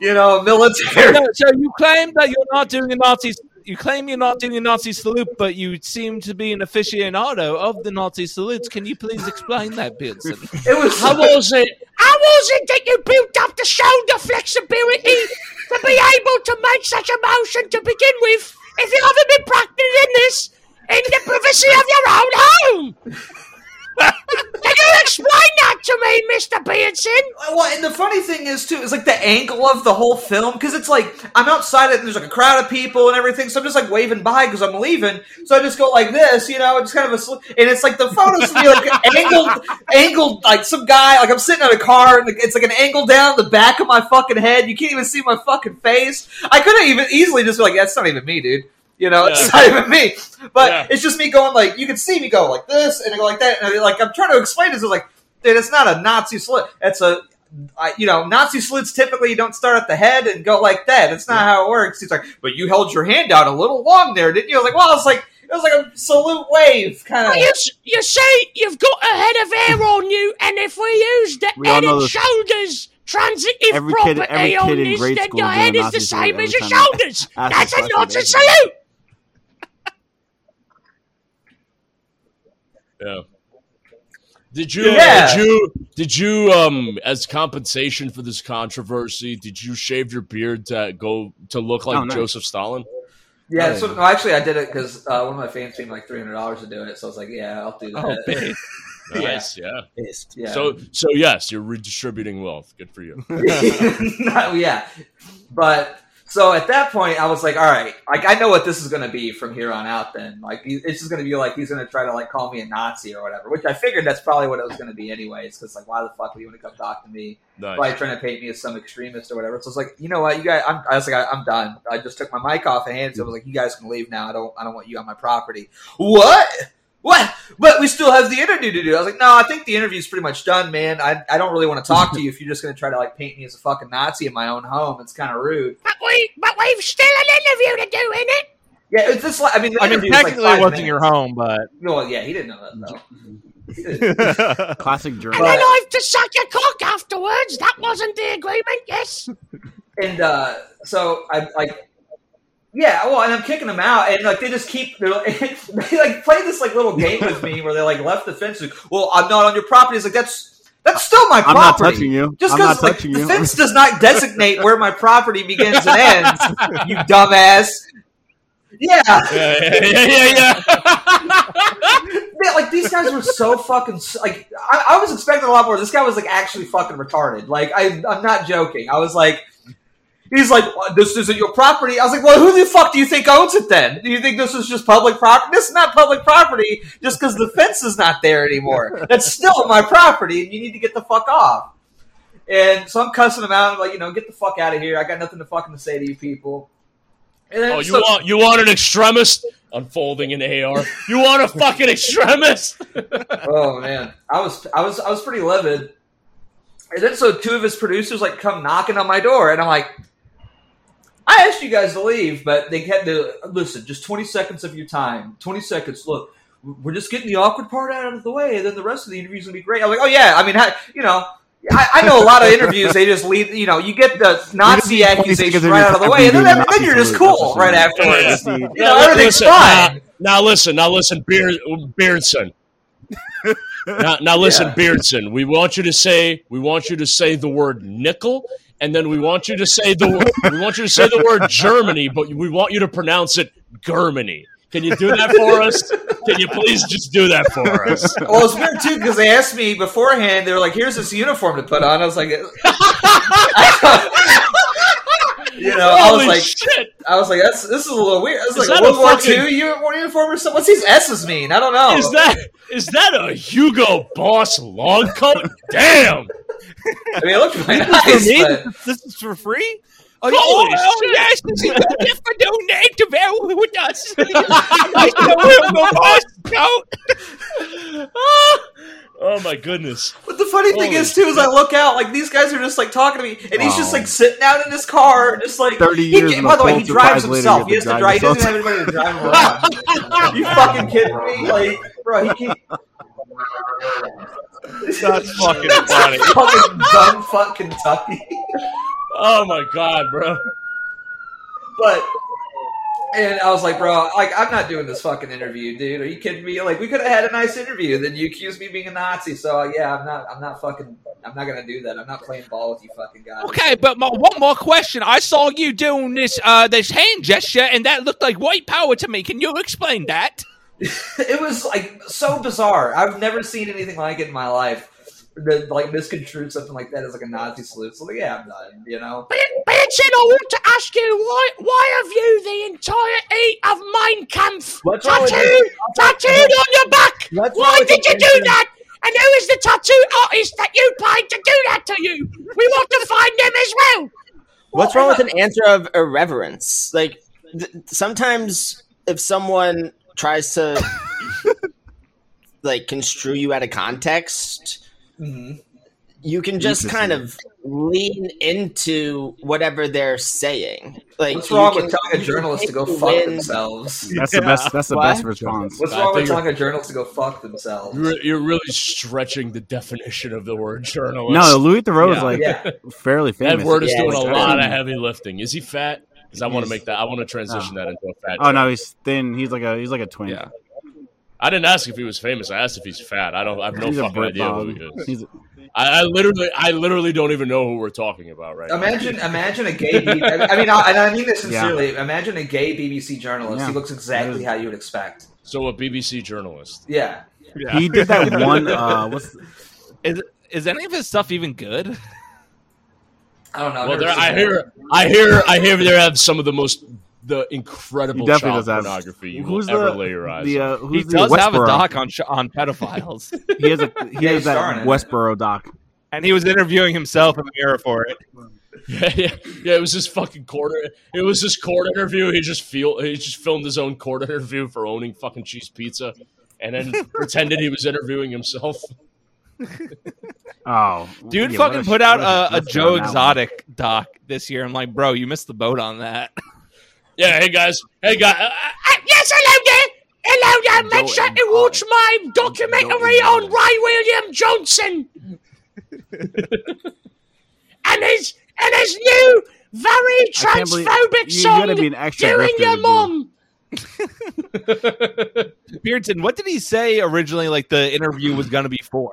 you know, military.
So, so you claim that you're not doing a Nazi. You claim you're not doing a Nazi salute, but you seem to be an aficionado of the Nazi salutes. Can you please explain that, Beardson?
It was
How was it?
How was it that you built up the shoulder flexibility to be able to make such a motion to begin with if you haven't been practicing this in the privacy of your own home? Can you explain that to me, Mr. Beardson?
Uh, well, and the funny thing is too is like the angle of the whole film because it's like I'm outside it and there's like a crowd of people and everything, so I'm just like waving by because I'm leaving. So I just go like this, you know, it's kind of a and it's like the photos to be like angled, angled like some guy like I'm sitting in a car and it's like an angle down the back of my fucking head. You can't even see my fucking face. I could have even easily just be like, that's not even me, dude. You know, it's not even me. But
Yeah.
it's just me going like you can see me go like this and I go like that and I, like I'm trying to explain this. It's like, dude, it's not a Nazi salute. It's a I, you know, Nazi salutes typically you don't start at the head and go like that. It's not how it works. He's like, but you held your hand out a little long there, didn't you? I was like, well, it's like it was like a salute wave kind
Well,
of.
you, s- you see, you've got a head of hair on you, and if we use the
We
head and
this.
shoulders transitive
Every kid-
property
every
on
kid in
this,
grade
then
school
your
did a
head is the same
every
as your
time they
shoulders.
asked
That's
the
a Nazi salute.
Yeah. Did you?
Yeah.
Did you? Did you? Um, as compensation for this controversy, did you shave your beard to go to look like
Oh, nice.
Joseph Stalin?
Yeah,
Oh,
so no, actually, I did it because uh, one of my fans paid me like three hundred dollars to do it. So I was like, yeah, I'll do
Oh,
that.
babe.
Nice. Yeah.
yeah.
So, so yes, you're redistributing wealth. Good for you.
No, yeah, but so at that point, I was like, all right, like I know what this is going to be from here on out. Then, like, it's just going to be like he's going to try to like call me a Nazi or whatever. Which I figured that's probably what it was going to be anyways. Because like, why the fuck would you want to come talk to me?
Nice.
Probably trying to paint me as some extremist or whatever. So it's like, you know what, you guys, I'm, I was like, I, I'm done. I just took my mic off and handed. So I was like, you guys can leave now. I don't, I don't want you on my property. What? What? But we still have the interview to do. I was like, no, I think the interview's pretty much done, man. I, I don't really want to talk to you if you're just going to try to like paint me as a fucking Nazi in my own home. It's kind of rude.
But we, but we've still an interview to do, innit?
Yeah, it's just like I mean, the
I mean,
interview was, like,
technically, it wasn't your home, but
Well, yeah, he didn't know that though.
Classic German.
And then
But-
I have to suck your cock afterwards. That wasn't the agreement, yes?
and uh, so I like, yeah. Well, and I'm kicking them out, and like they just keep they're like, they like play this like little game with me where they like left the fence. Like, well, I'm not on your property. It's like that's that's still my property.
I'm not
property.
touching you.
Just
I'm not
because like, the
you.
fence does not designate where my property begins and ends, you dumbass. Yeah,
Yeah, yeah, yeah, yeah. yeah.
Yeah, like these guys were so fucking like I, I was expecting a lot more. This guy was like actually fucking retarded. Like I, I'm not joking. I was like, he's like, this isn't your property. I was like, well, who the fuck do you think owns it then? Do you think this is just public property? This is not public property just because the fence is not there anymore. That's still my property, and you need to get the fuck off. And so I'm cussing him out. I'm like, you know, get the fuck out of here. I got nothing to fucking to say to you people. And then,
Oh, you
so-
want you want an extremist unfolding an AR. You want a fucking extremist?
oh man, I was I was I was pretty livid. And then so two of his producers like come knocking on my door, and I'm like, I asked you guys to leave, but they had to listen. Just 20 seconds of your time. 20 seconds. Look, we're just getting the awkward part out of the way, and then the rest of the interview's gonna be great. I'm like, oh yeah. I mean, you know. I, I know a lot of interviews. They just leave, you know, you get the Nazi
need 20 seconds
accusations right out of the way, and then,
do the
then you're just cool right afterwards.
saying.
You know, everything's
listen,
fine.
Now, now listen, now listen, Beard, Beardson. now, now listen,
Yeah.
Beardson. We want you to say, we want you to say the word nickel, and then we want you to say the, wo- we want you to say the word Germany, but we want you to pronounce it Germany. Can you do that for us? Can you please just do that for us?
Well, it's weird too because they asked me beforehand. They were like, "Here's this uniform to put on." I was like, you know, I was like,
shit!
I was like, "That's this is a little weird." I was
Is
like,
that
World
a
War
fucking-
II uniform uniform or something. What's these S's mean? I don't know.
Is that is that a Hugo Boss long coat? Damn!
I mean, it looked really
For
nice.
me,
but-
this, this is for free. Oh,
Holy
yeah, oh,
shit.
yes, this is a gift for doing the interview with us. Nice to meet you, boss.
oh my goodness!
But the funny thing is too is I look out like these guys are just like talking to me, and he's just like sitting out in his car, just like
30
he-
years and
by the way, he drives himself. He has
have
to
to
drive. He doesn't have anybody to drive him around. you fucking kidding me? Like, bro, he can't.
That's fucking funny.
fucking dumb fuck Kentucky.
Oh my god, bro!
But and I was like, bro, like I'm not doing this fucking interview, dude. Are you kidding me? Like we could have had a nice interview. Then you accused me of being a Nazi. So yeah, I'm not. I'm not fucking. I'm not gonna do that. I'm not playing ball with you, fucking guys.
Okay, but my, one more question. I saw you doing this uh, this hand gesture, and that looked like white power to me. Can you explain that?
it was like so bizarre. I've never seen anything like it in my life. That like misconstrued something like that as like a Nazi salute. So like, yeah, I'm done. You know.
Beardson, I want to ask you why why have you the entirety of Mein Kampf
What's
tattooed, tattooed on your back?
What's
Why did you do that? And who is the tattoo artist that you paid to do that to you? We want to find them as well.
What's wrong with an answer of irreverence? Like th- sometimes if someone tries to like construe you out of context,
Mhm.
You can just kind of lean into whatever they're saying. Like
What's wrong
can-
with telling a
you
journalist to go
pick
fuck
wins.
themselves?
That's the best. That's the
What?
best response.
What's
I
wrong with
think you're-
telling a journalist to go fuck themselves?
You're, you're really stretching the definition of the word journalist.
No, Louis Theroux is like
Yeah.
fairly famous.
that word is
Yeah,
doing a lot of heavy lifting. Is he fat? Because I want to make that. I want to transition that into a fat.
Oh
joke.
no, he's thin. He's like a he's like a twin.
Yeah.
I didn't ask if he was famous. I asked if he's fat. I don't. I have no
he's
fucking idea who he is.
He's
I, I literally, I literally don't even know who we're talking about right now.
Imagine, imagine a gay. B- I mean, I, and I mean this sincerely. Imagine a gay BBC journalist.
Yeah.
He looks exactly how you would expect.
So a BBC journalist.
Yeah.
he did that one. Uh, what's
Is, is any of his stuff even good?
I don't know. I've
Well, there, I hear, I hear, I hear they have some of the most, the incredible
He definitely
child
does have-
pornography you
who's
will
the-
ever lay your eyes.
the uh, who's
He
the
does have a doc on on pedophiles,
He has a he
Yeah,
has that
in it.
Westboro doc.
and he was interviewing himself in the mirror for it.
Yeah, yeah, yeah. It was this fucking court. It was this court interview. He just feel he just filmed his own court interview for owning fucking cheese pizza, and then pretended he was interviewing himself.
Oh,
Dude,
yeah, what
fucking
a-
put out
what
a, a Joe
on one.
Exotic doc this year. I'm like, bro, you missed the boat on that.
Yeah, hey guys, hey guys.
Uh, yes, hello there. Hello there. Make sure to watch my documentary
Joe
on Ray William Johnson and his and his new very
can't
transphobic
you
song,
gotta be an extra
"Doing Your Mom."
Beardson, what did he say originally? Like the interview was gonna be for?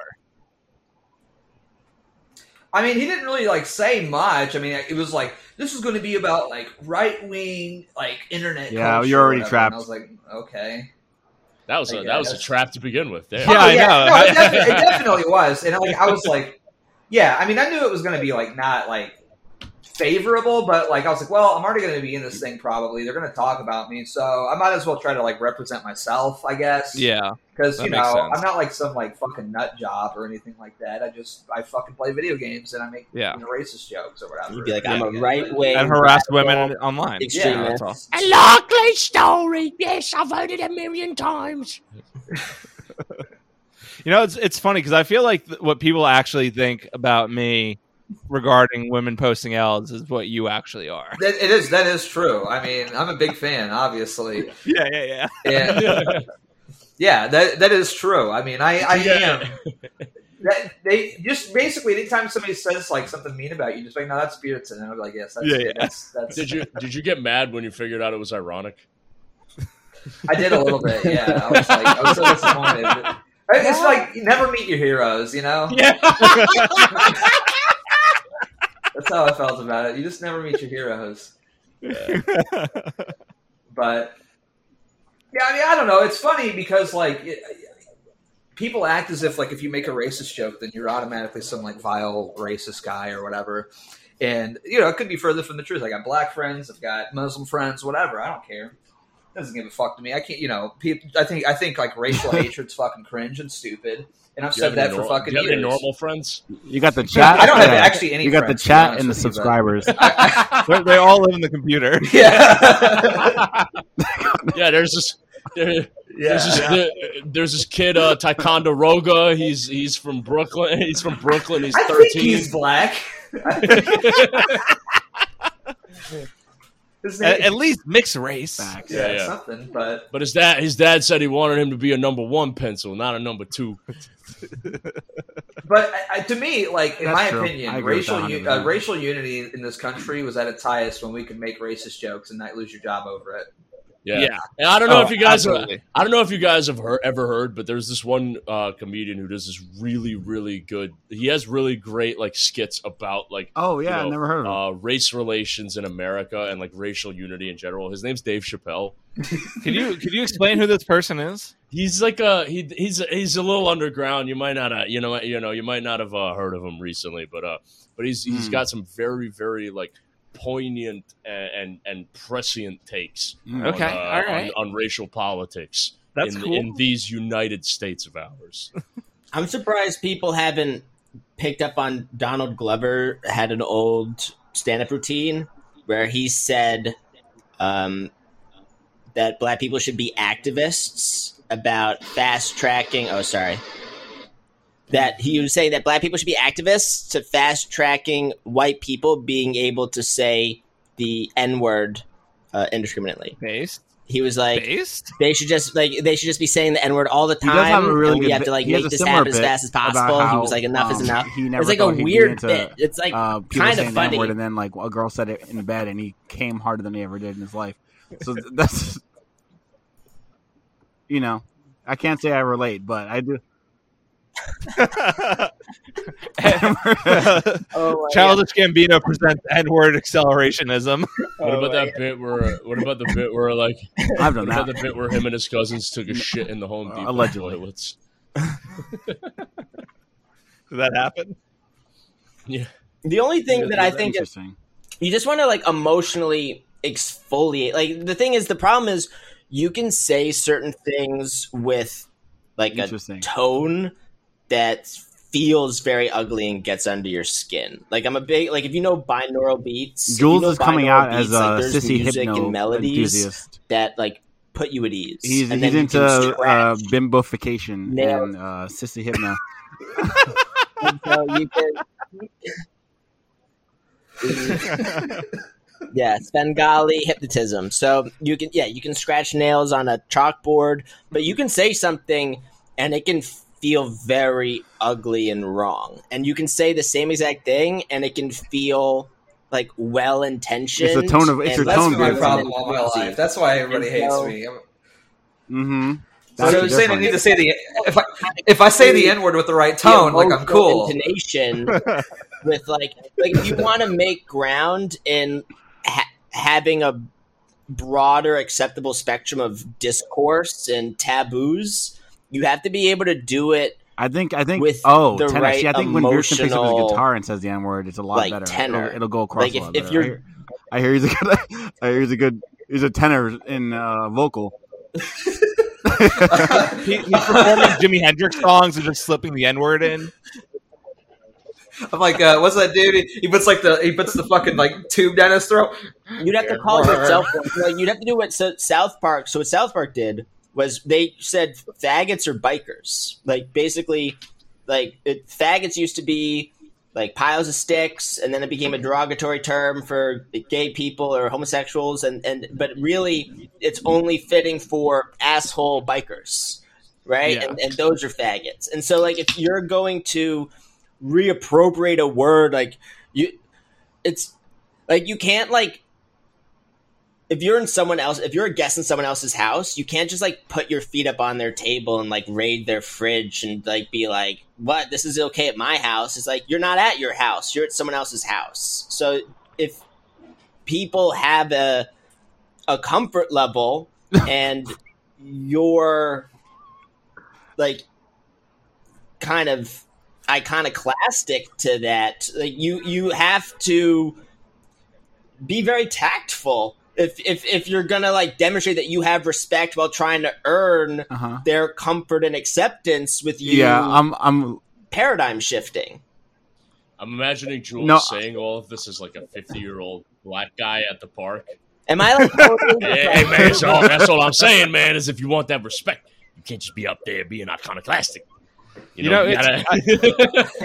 I mean, he didn't really like say much. I mean, it was like this is going to be about like right wing like internet.
Yeah, you're already trapped.
And I was like, okay.
That was a
I
that was a trap to begin with. Damn.
Yeah,
Oh,
I know.
No, it, definitely, it definitely was, and like I was like, yeah. I mean, I knew it was going to be like not like favorable, but like I was like, well, I'm already going to be in this thing. Probably they're going to talk about me, so I might as well try to like represent myself. I guess.
Yeah.
Because you know,
sense.
I'm not like some like fucking nut job or anything like that. I just I fucking play video games and I make
Yeah.
you know, racist jokes or whatever.
You'd be like, I'm
Yeah,
a right wing
And harass women online.
extremist.
that's all.
A likely story. Yes, I've heard it a million times.
You know, it's it's funny because I feel like th- what people actually think about me regarding women posting L's is what you actually are.
That, it is that is true. I mean, I'm a big fan, obviously.
Yeah, yeah, yeah.
And yeah, that that is true. I mean, I I am. That, they just basically anytime somebody says like something mean about you, just like no, that's spirits, and I'm like, yes, that's
Yeah, yeah.
that's that's.
Did you did you get mad when you figured out it was ironic?
I did a little bit. Yeah, I was like, I was so disappointed. It's like you never meet your heroes, you know.
Yeah.
That's how I felt about it. You just never meet your heroes. But yeah, I mean, I don't know. It's funny because like it, people act as if like if you make a racist joke, then you're automatically some like vile racist guy or whatever. And you know, it could be further from the truth. I got black friends, I've got Muslim friends, whatever. I don't care. It doesn't give a fuck to me. I can't. You know, people. I think. I think like racial hatred's fucking cringe and stupid. And I've
Do
said that
any
for
nor-
fucking
do you have any
years.
normal friends?
You got the chat.
I don't have
Yeah.
actually any.
You got the
friends, to
chat and the
with you, but-
subscribers.
they they all live in the computer.
yeah.
Yeah, there's this. There,
yeah.
There's this, there- there's this kid, uh, Taekwondo Roga. He's he's from Brooklyn. He's from Brooklyn. He's
I
13.
think he's black.
At, at least mixed race.
Facts.
yeah,
Yeah, yeah.
something, but
But his dad, his dad said he wanted him to be a number one pencil, not a number two.
but I, to me, like in
That's
my
true.
Opinion, racial u- uh, racial unity in this country was at its highest when we could make racist jokes and not lose your job over it.
Yeah.
Yeah.
And I don't know
Oh,
if you guys,
absolutely.
I don't know if you guys have heard, ever heard, but there's this one uh, comedian who does this really, really good. He has really great like skits about like
Oh yeah,
you know,
I never heard of
uh, race relations in America and like racial unity in general. His name's Dave Chappelle.
can you could you explain who this person is?
He's like a he, he's he's a little underground. You might not uh, you know you know you might not have uh, heard of him recently, but uh but he's he's
Hmm.
got some very very like poignant and and, and prescient takes.
Mm.
Okay,
on, uh,
all right.
on, on racial politics.
That's
in,
cool.
in these United States of ours.
I'm surprised people haven't picked up on Donald Glover had an old stand-up routine where he said um, that black people should be activists about fast tracking. Oh, sorry. That he was saying that black people should be activists to fast tracking white people being able to say the N word uh, indiscriminately.
Based.
He was like,
Based.
they should just like they should just be saying the N word all the
He have
time.
a really
and we
good
have to like make this happen as fast as
about
possible. he was like, enough is
um,
enough.
He never
It's like a
thought he'd be
weird
into,
bit. It's like
uh,
kind of funny.
N-word, and then like a girl said it in bed, and he came harder than he ever did in his life. So that's, you know, I can't say I relate, but I do.
oh,
Childish Gambino presents N-word accelerationism.
What about that bit where? What about the bit where like?
I've
What
done
about
that.
the bit where him and his cousins took a shit in the Home
Uh,
Depot
allegedly.
toilets?
Did that happen?
Yeah,
the only thing that I think is
interesting.
you just want to like emotionally exfoliate. Like the thing is, the problem is you can say certain things with like a tone that feels very ugly and gets under your skin. Like I'm a big like if you know binaural beats, if you
Jules
know
is coming out
beats,
as
like,
a
there's
sissy
music
hypno
and melodies
enthusiast.
that like put you at ease.
He's,
and
he's
then
into uh, bimbofication
Nail.
and uh, sissy hypno.
And so you can yeah, Bengali hypnotism. So you can yeah, you can scratch nails on a chalkboard, but you can say something and it can feel very ugly and wrong. And you can say the same exact thing and it can feel like well intentioned.
It's a tone of- it's a
That's
tone
been my problem all my life. That's why everybody
And
hates
so-
me.
Mm-hmm.
So you're saying I need to say the if I if I say the N word with the right tone, like I'm cool.
Intonation with like like if you want to make ground in ha- having a broader acceptable spectrum of discourse and taboos, you have to be able to do it
I think I think
With
oh
the
tenor.
right
See, I think when Beardson picks up his guitar and says the N word, it's a lot
like,
better.
tenor.
It'll, it'll go across
Like,
a
if-
lot
if
better.
you're-
I hear, I hear he's a good. I hear he's a good. He's a tenor in uh, vocal.
He, he's performing Jimi Hendrix songs and just slipping the N word in.
I'm like, uh, what's that dude? He, he puts like the he puts the fucking like tube down his throat.
You'd have to call it yourself. Like, you'd have to do what South Park. So what South Park did was they said faggots are bikers. Like basically, like it, faggots used to be like piles of sticks, and then it became a derogatory term for gay people or homosexuals, and and but really, it's only fitting for asshole bikers, right?
Yeah.
And and those are faggots. And so like if you're going to reappropriate a word like you it's like you can't like if you're in someone else if you're a guest in someone else's house you can't just like put your feet up on their table and like raid their fridge and like be like what? This is okay at my house. It's like you're not at your house. You're at someone else's house. So if people have a a comfort level and you're like kind of iconoclastic to that like you you have to be very tactful if if if you're gonna like demonstrate that you have respect while trying to earn
Uh huh.
their comfort and acceptance with you
Yeah, I'm. I'm.
paradigm shifting
I'm imagining Jules
No.
saying all of this as like a 50 year old black guy at the park.
am i like totally
Hey, man, so that's all I'm saying, man. Is if you want that respect, you can't just be up there being iconoclastic. You
You
know,
know,
you,
it's-
gotta,
It-
you,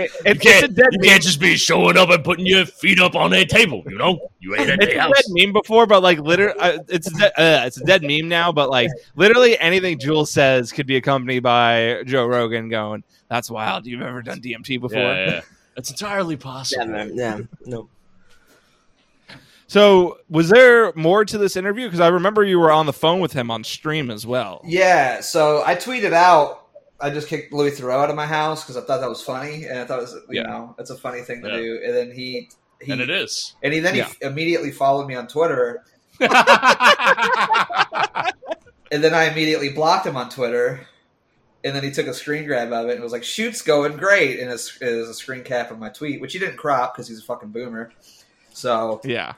it's, it's a
can't,
dead
you
meme.
can't just be showing up and putting your feet up on their table. You know, you ain't at
It's a
house.
dead meme before, but like literally, uh, it's a de- uh, it's a dead meme now. But like literally, anything Jules says could be accompanied by Joe Rogan going, "That's wild. You've ever done DMT before?"
Yeah, yeah, yeah. That's entirely
yeah,
possible.
man, yeah no
So, was there more to this interview? Because I remember you were on the phone with him on stream as well.
Yeah, so I tweeted out. I just kicked Louis Theroux out of my house because I thought that was funny, and I thought it was you
Yeah.
know it's a funny thing to
Yeah.
do. And then he, he
And it is.
and he then
Yeah.
he immediately followed me on Twitter, and then I immediately blocked him on Twitter. And then he took a screen grab of it and was like, "Shoot's going great," and it's it was a screen cap of my tweet, which he didn't crop because he's a fucking boomer. So
Yeah.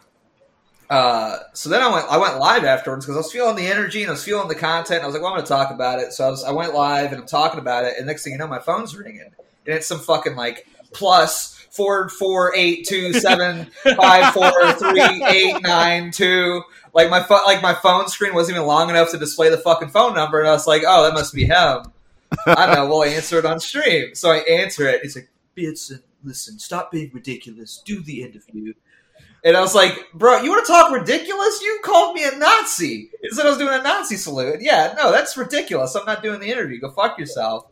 Uh, so then I went I went live afterwards because I was feeling the energy and I was feeling the content. And I was like, well, I'm going to talk about it. So I, was, I went live and I'm talking about it. And next thing you know, my phone's ringing, and it's some fucking like plus four four eight two seven five four three eight nine two. Like my phone, like my phone screen wasn't even long enough to display the fucking phone number, and I was like, oh, that must be him. I don't know. We'll answer it on stream. So I answer it. He's like, Beardson, listen, stop being ridiculous. Do the interview. And I was like, bro, you want to talk ridiculous? You called me a Nazi. You said I was doing a Nazi salute. Yeah, no, that's ridiculous. I'm not doing the interview. Go fuck yourself.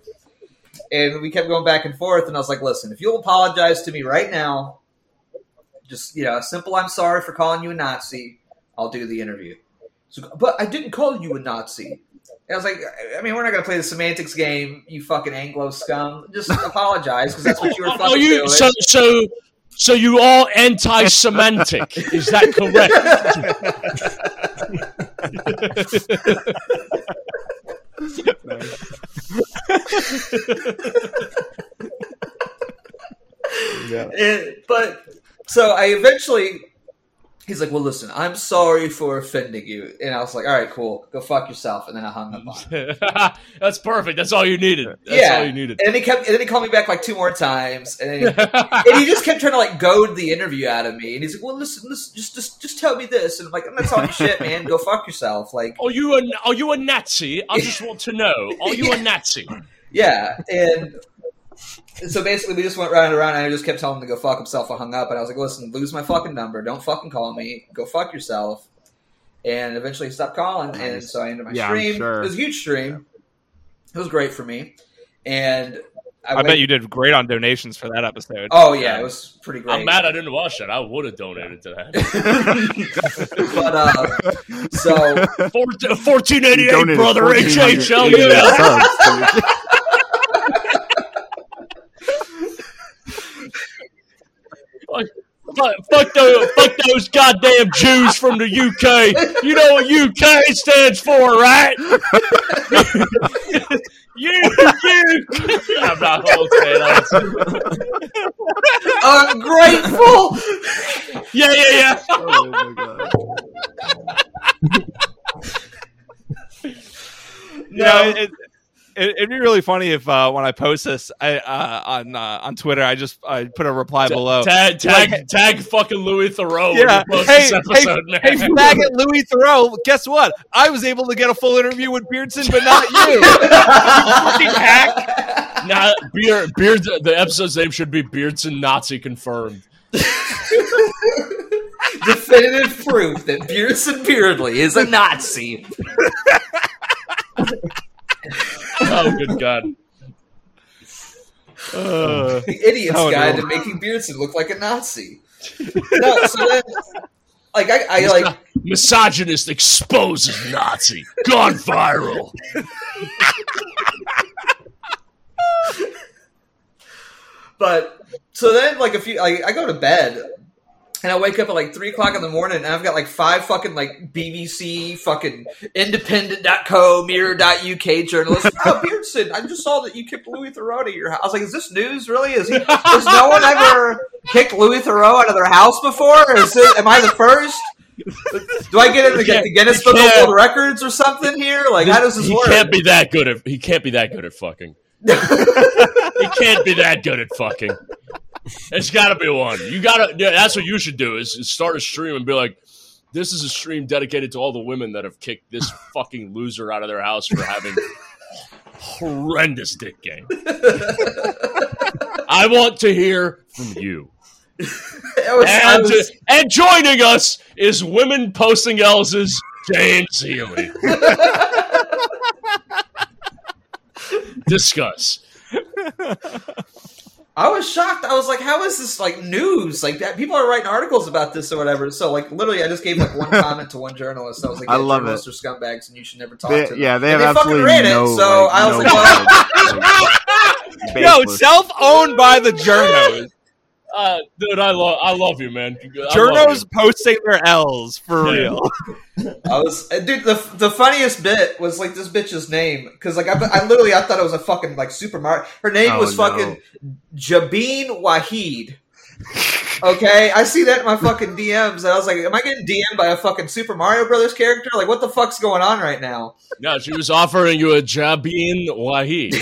And we kept going back and forth. And I was like, listen, if you'll apologize to me right now, just, you know, a simple I'm sorry for calling you a Nazi, I'll do the interview. So, but I didn't call you a Nazi. And I was like, I mean, we're not going to play the semantics game, you fucking Anglo scum. Just apologize because that's what you were fucking
Are you
doing.
so so so you are anti-Semantic? Is that
And- but so I eventually, he's like, "Well, listen, I'm sorry for offending you," and I was like, "All right, cool, go fuck yourself," and then I hung up on.
That's perfect. That's all you needed. That's
yeah,
all you needed.
And then he kept, and then he called me back like two more times, and, he, and he just kept trying to like goad the interview out of me. And he's like, "Well, listen, listen, just, just, just tell me this," and I'm like, "I'm not telling you shit, man. Go fuck yourself." Like,
Are you a are you a Nazi? I just want to know. Are you a Nazi?
Yeah, and so basically we just went round and around, and I just kept telling him to go fuck himself. I hung up, and I was like, "Listen, lose my fucking number. Don't fucking call me. Go fuck yourself." And eventually he stopped calling, and so I ended my
Yeah,
stream.
sure.
It was a huge stream. It was great for me, and I,
I
went-
bet you did great on donations for that episode.
Oh yeah, it was pretty great.
I'm mad I didn't watch that. I would have donated to that.
but uh, so
1488, brother.
1400
HHL, yeah.
subs to-
Fuck, fuck, those, fuck those goddamn Jews from the UK. You know what UK stands for, right? you, you. I'm not gonna say that.
Ungrateful.
Uh, yeah, yeah, yeah.
Oh my god.
You know, it, it, it, it'd be really funny if uh, when I post this I, uh, on uh, on Twitter, I just I put a reply below.
Tag, tag,
Like-
tag, fucking Louis Theroux.
Yeah.
when you post
Hey,
this episode, man.
Hey, faggot Louis Theroux, guess what? I was able to get a full interview with Beardson, but not you. Fucking hack.
Now, Beard, Beard, the episode's name should be Beardson Nazi confirmed.
Definitive proof that Beardson Beardly is a Nazi.
Oh, good God.
Uh,
The idiot's
Oh,
guide
no.
to making Beardson look like a Nazi. no, so then, like, I, I like,
Misogynist exposes Nazi. Gone viral.
but so then, like, a few, like, I go to bed. And I wake up at like three o'clock in the morning, and I've got like five fucking like BBC, fucking independent.co, mirror.uk journalists. Oh, Beardson, I just saw that you kicked Louis Theroux out of your house. I was like, is this news really? Is he, has no one ever kicked Louis Theroux out of their house before? Is it, am I the first? Do I get in the, the Guinness Book of World Records or something here? Like, how does this
he
work?
can't be that good at. He can't be that good at fucking. he can't be that good at fucking. It's got to be one. You gotta. Yeah, that's what you should do. Is, is start a stream and be like, "This is a stream dedicated to all the women that have kicked this fucking loser out of their house for having horrendous dick game." I want to hear from you.
Was-
And,
was-
and joining us is Women Posting L's James Healy. Discuss.
I was shocked. I was like, "How is this like news? Like that? People are writing articles about this or whatever." So, like, literally, I just gave like one comment to one journalist. I was like,
I love
journalists are scumbags, and you should never talk
They-
to them."
yeah, they
And
have
they fucking
absolutely
ran it,
no.
so
like,
I was
no
like,
knowledge.
Yo, self-owned by the journos.
Uh, dude, I love I love you, man. I love
Journos
you.
posting their L's for
Yeah.
real.
I was, uh, dude. The the funniest bit was like this bitch's name because like I, I literally I thought it was a fucking like Super Mario. Her name
Oh,
was
no.
fucking Jabeen Wahid. Okay, I see that in my fucking DMs, and I was like, "Am I getting DM'd by a fucking Super Mario Brothers character? Like, what the fuck's going on right now?"
No, she was offering you a Jabin Wahid,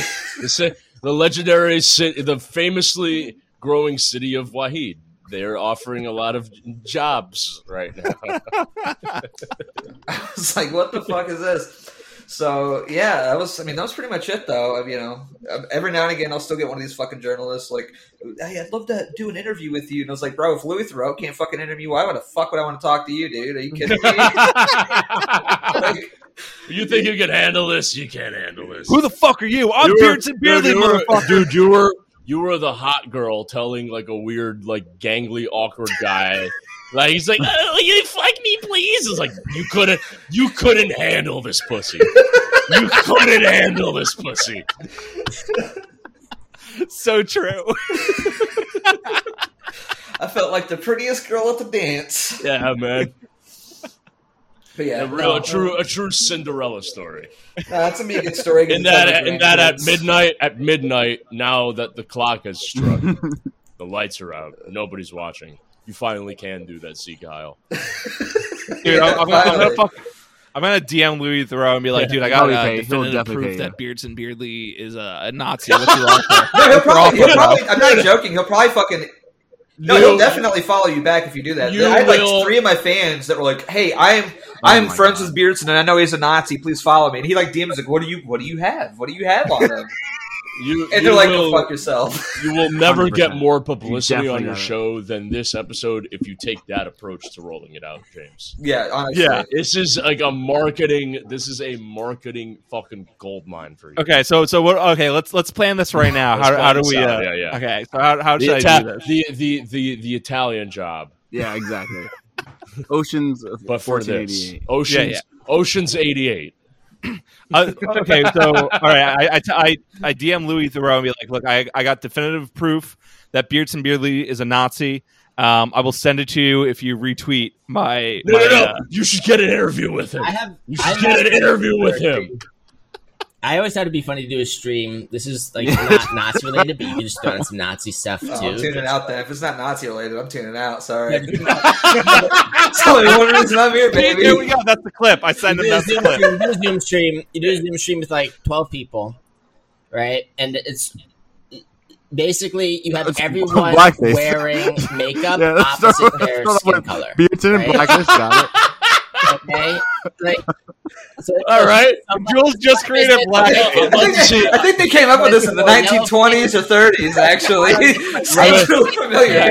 the, ci- the legendary the famously growing city of Wahid. They're offering a lot of jobs right now.
I was like, "What the fuck is this?" So yeah, that was. I mean, that was pretty much it, though. I, You know, um, every now and again, I'll still get one of these fucking journalists like, "Hey, I'd love to do an interview with you," and I was like, "Bro, if Louis Theroux can't fucking interview, why would the fuck would I want to talk to you, dude? Are you kidding me?" like,
you think you can handle this? You can't handle this.
Who the fuck are you? I'm
You were-
Beardson Beardly,
dude, you were-
motherfucker.
Dude, you were you were the hot girl telling like a weird, like gangly, awkward guy. Like he's like, oh, you fuck me, please? It's like you couldn't, you couldn't handle this pussy. You couldn't handle this pussy.
so true.
I felt like the prettiest girl at the dance.
Yeah, man.
But yeah,
A real,
no,
a true, a true Cinderella story.
no, that's a me good story. 'cause
In that,
like
in that, at midnight, at midnight, now that the clock has struck, the lights are out, nobody's watching. You finally can do that, see Kyle.
Dude,
Yeah,
I'm, I'm, gonna- I'm gonna fuck. I'm gonna DM Louis Theroux and be like, dude, I got
Probably
uh,
pay. He'll
definitive proof
pay,
that
yeah.
and Beardly is a, a Nazi. What's your offer?
No, he'll probably, he'll probably. I'm not joking. He'll probably fucking. No, he'll definitely follow you back if you do that.
You
I had like
will-
three of my fans that were like, "Hey, I am oh I am
my
friends
God.
with Beardson, and I know he's a Nazi. Please follow me." And he like DMs like, "What do you What do you have? What do you have on him?"
You,
And
you
they're like,
will,
"Go fuck yourself."
You will never get
100%.
more publicity
You
on your
got it.
show than this episode if you take that approach to rolling it out, James.
yeah, honestly.
Yeah.
This is like a marketing. This is a marketing fucking gold mine for you.
Okay, so so what? Okay, let's let's plan this right now. How, how do we? Uh,
Yeah, yeah.
Okay, so how how
The,
should I do this?
the the the the Italian job,
Yeah, exactly. Oceans,
but for this
1488.
Oceans
Yeah,
Oceans eighty eight.
Uh, okay, so all right, I, I, I, I DM Louis Theroux and be like, look, I, I got definitive proof that Beardson Beardly is a Nazi. Um, I will send it to you if you retweet my.
No,
my,
no, no!
uh,
You should get an interview with him.
I have.
You
I
should get
have-
an interview with him.
I always thought it'd be funny to do a stream. This is like not Nazi related, but you can just throw in some Nazi stuff too.
Oh, I'm tuning out then. If it's not Nazi related, I'm tuning out. Sorry.
Yeah, just-
That's only one reason I'm here, baby.
There we go. That's the clip. I
you
send him.
do,
That's the
Zoom,
clip.
you do a Zoom stream. You do a Zoom stream with like twelve people, right? And it's basically you have
It's
everyone
blackface.
wearing makeup
Yeah,
opposite
start-
their
let's
skin
with
color.
Beardson and
Right.
Blackness got it.
Okay, like so,
All right.
Jules just created black.
I think, I think they came up with this in the 1920s or 30s. Actually, sounds really familiar.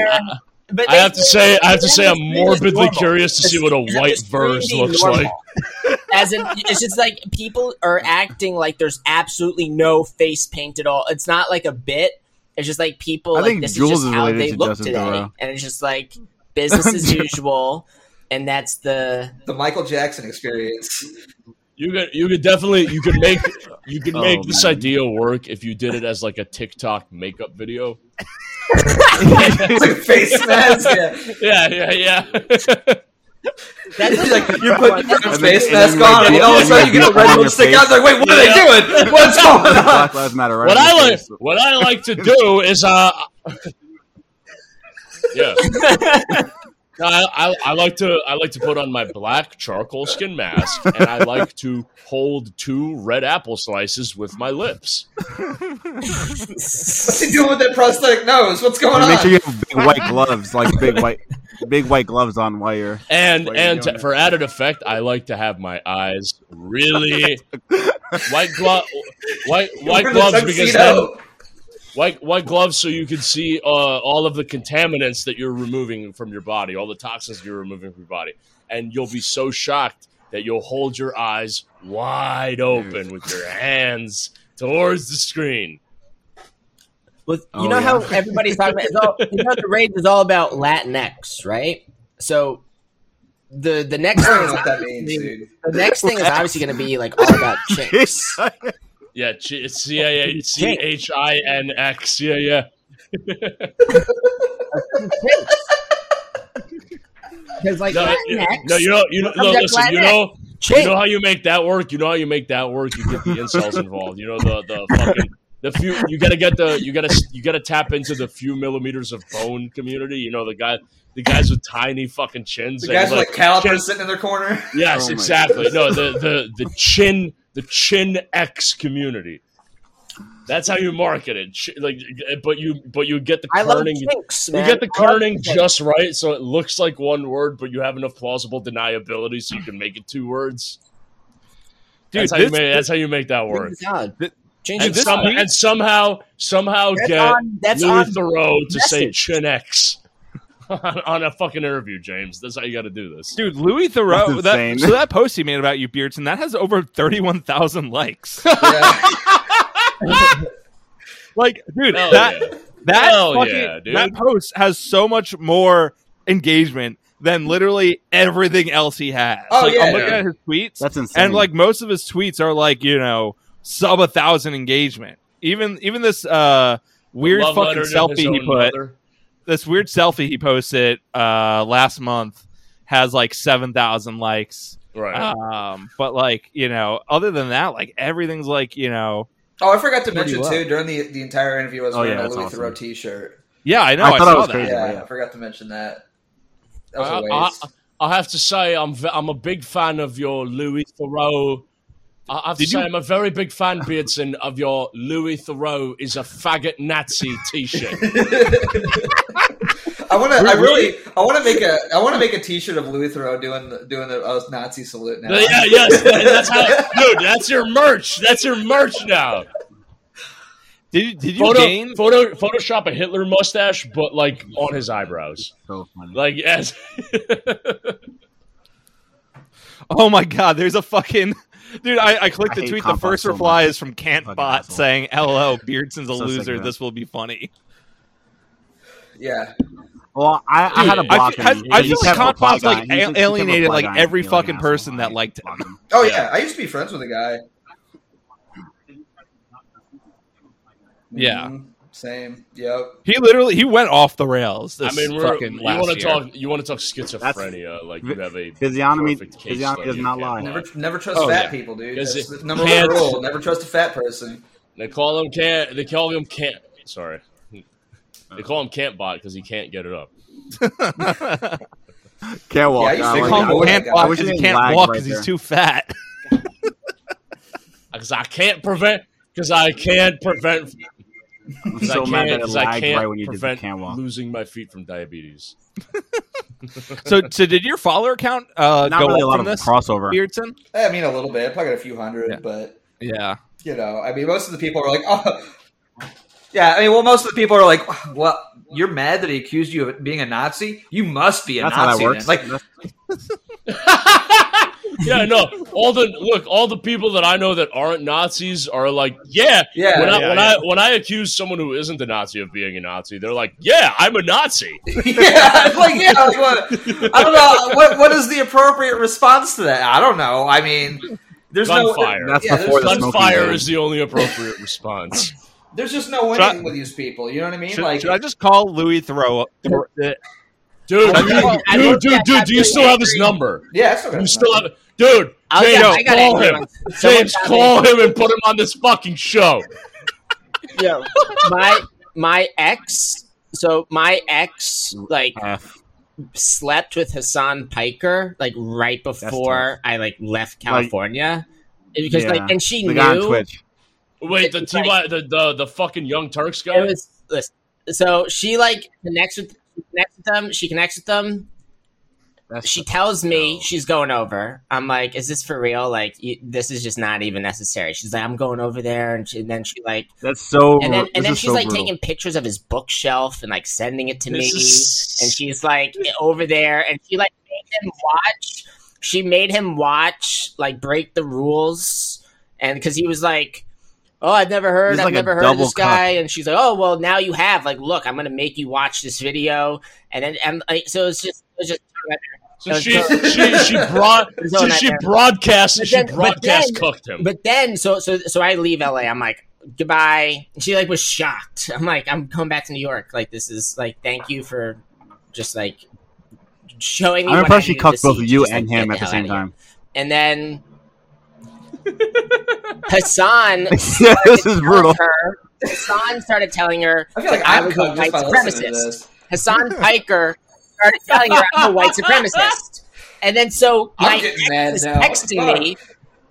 But
I have to say, I have to say, I'm morbidly curious to see what a white verse looks
normal.
like.
As in, it's just like people are acting like there's absolutely no face paint at all. It's not like a bit. It's just like people
I
like
think
this
Jules
is just
is
how
related
they
to
look
Justin
today,
Theroux.
and it's just like business as usual. And that's the
The Michael Jackson experience.
You could, you could definitely, you could make, you could
Oh,
make this
man.
idea work if you did it as like a TikTok makeup video.
Like face mask. Yeah.
Yeah, yeah, yeah.
that's
like you put
And
your face mask on,
like,
and all of a sudden you get a red
on your
lipstick
face.
out. Like, wait, what are they doing? What's going on?
Black Lives Matter, right?
what I like,
face.
what I like to do is, uh, yeah. No, I, I, I like to I like to put on my black charcoal skin mask, and I like to hold two red apple slices with my lips.
What's he doing with that prosthetic nose? What's going
on? make sure you have big white gloves, like big white, big white gloves on while you're.
And
What are you
and
doing?
to, for added effect, I like to have my eyes really white glove white white gloves because then
tuxedo.
White white gloves so you can see uh, all of the contaminants that you're removing from your body, all the toxins you're removing from your body, and you'll be so shocked that you'll hold your eyes wide open with your hands towards the screen.
with you
Oh,
know
yeah.
how everybody's talking about. It's all, you know, the rage is all about Latinx, right? So the the next thing is
that means, dude.
the next thing is obviously going to be like all about chicks.
Yeah, ch- it's C A A C H I N X. Yeah, yeah.
Because like
No,
Latinx,
no, you know, you know, no,
Subject
listen, you know,
chick.
You know how you make that work? You know how you make that work? You get the incels involved. You know the the fucking the few. You gotta get the you gotta you gotta tap into the few millimeters of bone community. You know the guy the guys with tiny fucking chins.
The
and,
guys with like calipers
chin-
sitting in their corner.
Yes,
Oh my
exactly. No, the the the chin the chin X community. That's how you market it. Like, but you but you get the
I love
kerning.
chinks,
You get the
I
kerning
chinks.
just right, so it looks like one word, but you have enough plausible deniability, so you can make it two words.
Dude,
that's, how you
this-
make, that's how you make that work.
God. Change
And, some, and somehow, somehow
That's
get
on- that's
Louis
on
Theroux to say. Chin X on, on a fucking interview, James. That's how you got to do this.
Dude, Louis Theroux.
That's
That, so that post he made about you, Beardson, that has over thirty-one thousand likes.
Yeah.
like, dude,
Hell
that
yeah.
that
Hell
fucking-
yeah, dude.
that post has so much more engagement than literally everything else he has.
Oh,
like,
yeah.
I'm looking
Yeah.
at his tweets,
That's insane.
and like most of his tweets are like you know sub a thousand engagement. Even even this uh weird fucking
letter to his
selfie he put.
mother.
This weird selfie he posted uh last month has like seven thousand likes.
Right.
Um, but like you know, other than that, like everything's like you know,
Oh, I forgot to mention
well.
too during the the entire interview, I was
Oh,
wearing
yeah,
a Louis
awesome.
Theroux T-shirt.
yeah, I know.
I
I,
thought
saw
it was
that.
crazy.
Yeah,
yeah.
I forgot to mention that. That was
I,
a
I,
waste.
I have to say, I'm I'm a big fan of your Louis Theroux. I have to
Did
say,
you-
I'm a very big fan, Beardson, of your Louis Theroux is a faggot Nazi T-shirt.
I want to. I really. I want to make a. I want to make a T-shirt of Louis Theroux doing the, doing the uh, Nazi salute now.
yeah, yes, that's how, dude. That's your merch. That's your merch now.
Did you, did you
Photo,
gain?
photo, Photoshop a Hitler mustache, but like on his eyebrows.
so funny.
Like yes,
Oh my god, there's a fucking dude. I, I clicked
I
the tweet. The first
so
reply
much.
is from Cantbot
asshole.
saying, "LO, Beardson's a
So
loser. This will be funny."
yeah.
Well, I, I had to
Dude,
I
block
feel,
him.
I
He
feel like
kept
Cantbot's like a- alienated like every fucking person that liked him.
Oh
Yeah.
yeah. I used to be friends with a guy.
Yeah.
Mhm. Same. Yep.
He literally he went off the rails.
I mean, we're,
fucking
you want to talk? You want to talk schizophrenia? like you have a
Physiognomy,
perfect case
physiognomy does not
Cat
lie.
Never, never trust
Oh,
fat
yeah.
people, dude. That's
it
the number one rule. Never trust a fat person.
They call him can't. They call him can't. Sorry, they call him can't bot because he can't get it up.
Can't walk.
Yeah, I used
They call him can't
I
walk because
he
he can't
lag
walk
right
because he's too fat.
Because I can't prevent. Because I can't prevent.
I'm so
I
mad that it
Because I
lagged
can't
right when you did the
prevent
can't walk.
losing my feet from diabetes.
so, so did your follower count uh,
Not
go
really a
up
lot of
this,
crossover.
Beardson?
I mean, a little bit. Probably got a few hundred,
Yeah.
but
Yeah.
you know, I mean, most of the people are like, oh, yeah. I mean, well, most of the people are like, well, you're mad that he accused you of being a Nazi. You must be a
That's how
Nazi.
that works.
Like,
yeah, no. All the look, all the people that I know that aren't Nazis are like, yeah,
yeah,
when I
yeah,
when
yeah.
I when I accuse someone who isn't a Nazi of being a Nazi, they're like, yeah, I'm a Nazi.
yeah, it's like yeah. Like, what, I don't know what what is the appropriate response to that. I don't know. I mean, there's
Gunfire.
no
That's
yeah,
before the smoking
Gunfire is the only appropriate response.
there's just no
Should I-
winning with these people. You know what I mean?
Should,
like,
should I just call Louis Throw? Throw
Dude, dude, dude, dude, dude, do you still have his number?
yeah, I still
You still
number.
have Dude, oh,
I'll
James,
get- I got
call him. James, call him and put him on this fucking show.
Yeah. my my ex. So my ex like
F.
slept with Hassan Piker like right before I like left California because
Yeah.
like and she
The guy on
knew
Twitch.
Wait, the
It's
T
like-
the, the the fucking Young Turks guy.
it was listen, so she like connects with connects with them. She connects with them.
That's
She tells me she's going over. I'm like, is this for real? Like, you, this is just not even necessary. She's like, I'm going over there, and, she, and then she like,
that's so.
and then and then she's
so
like
brutal.
taking pictures of his bookshelf and like sending it to me.
Is-
and she's like over there and she like made him watch she made him watch like break the rules and because he was like oh i've never heard i've
like
never heard of this guy and she's like oh well now you have like look i'm gonna make you watch this video and then and like so it's just it was
So she she she broad so
no
she
nightmare.
broadcast
But
she
then- but
broadcast
then-
cooked him.
but then so so so i leave la i'm like goodbye and she like was shocked i'm like i'm coming back to new york like this is like thank you for just like showing me
I'm
what
impressed she
needed
cucked
to
both of you
just,
and
get
him at the
hell
same time.
And then Hassan
yeah, this is brutal.
her Hassan started telling her
I feel like
I
I'm
was a white
just by listening to
supremacist. Hassan Piker started telling her I'm a white supremacist. And then so
I'm
my ex
mad
is
now.
texting me.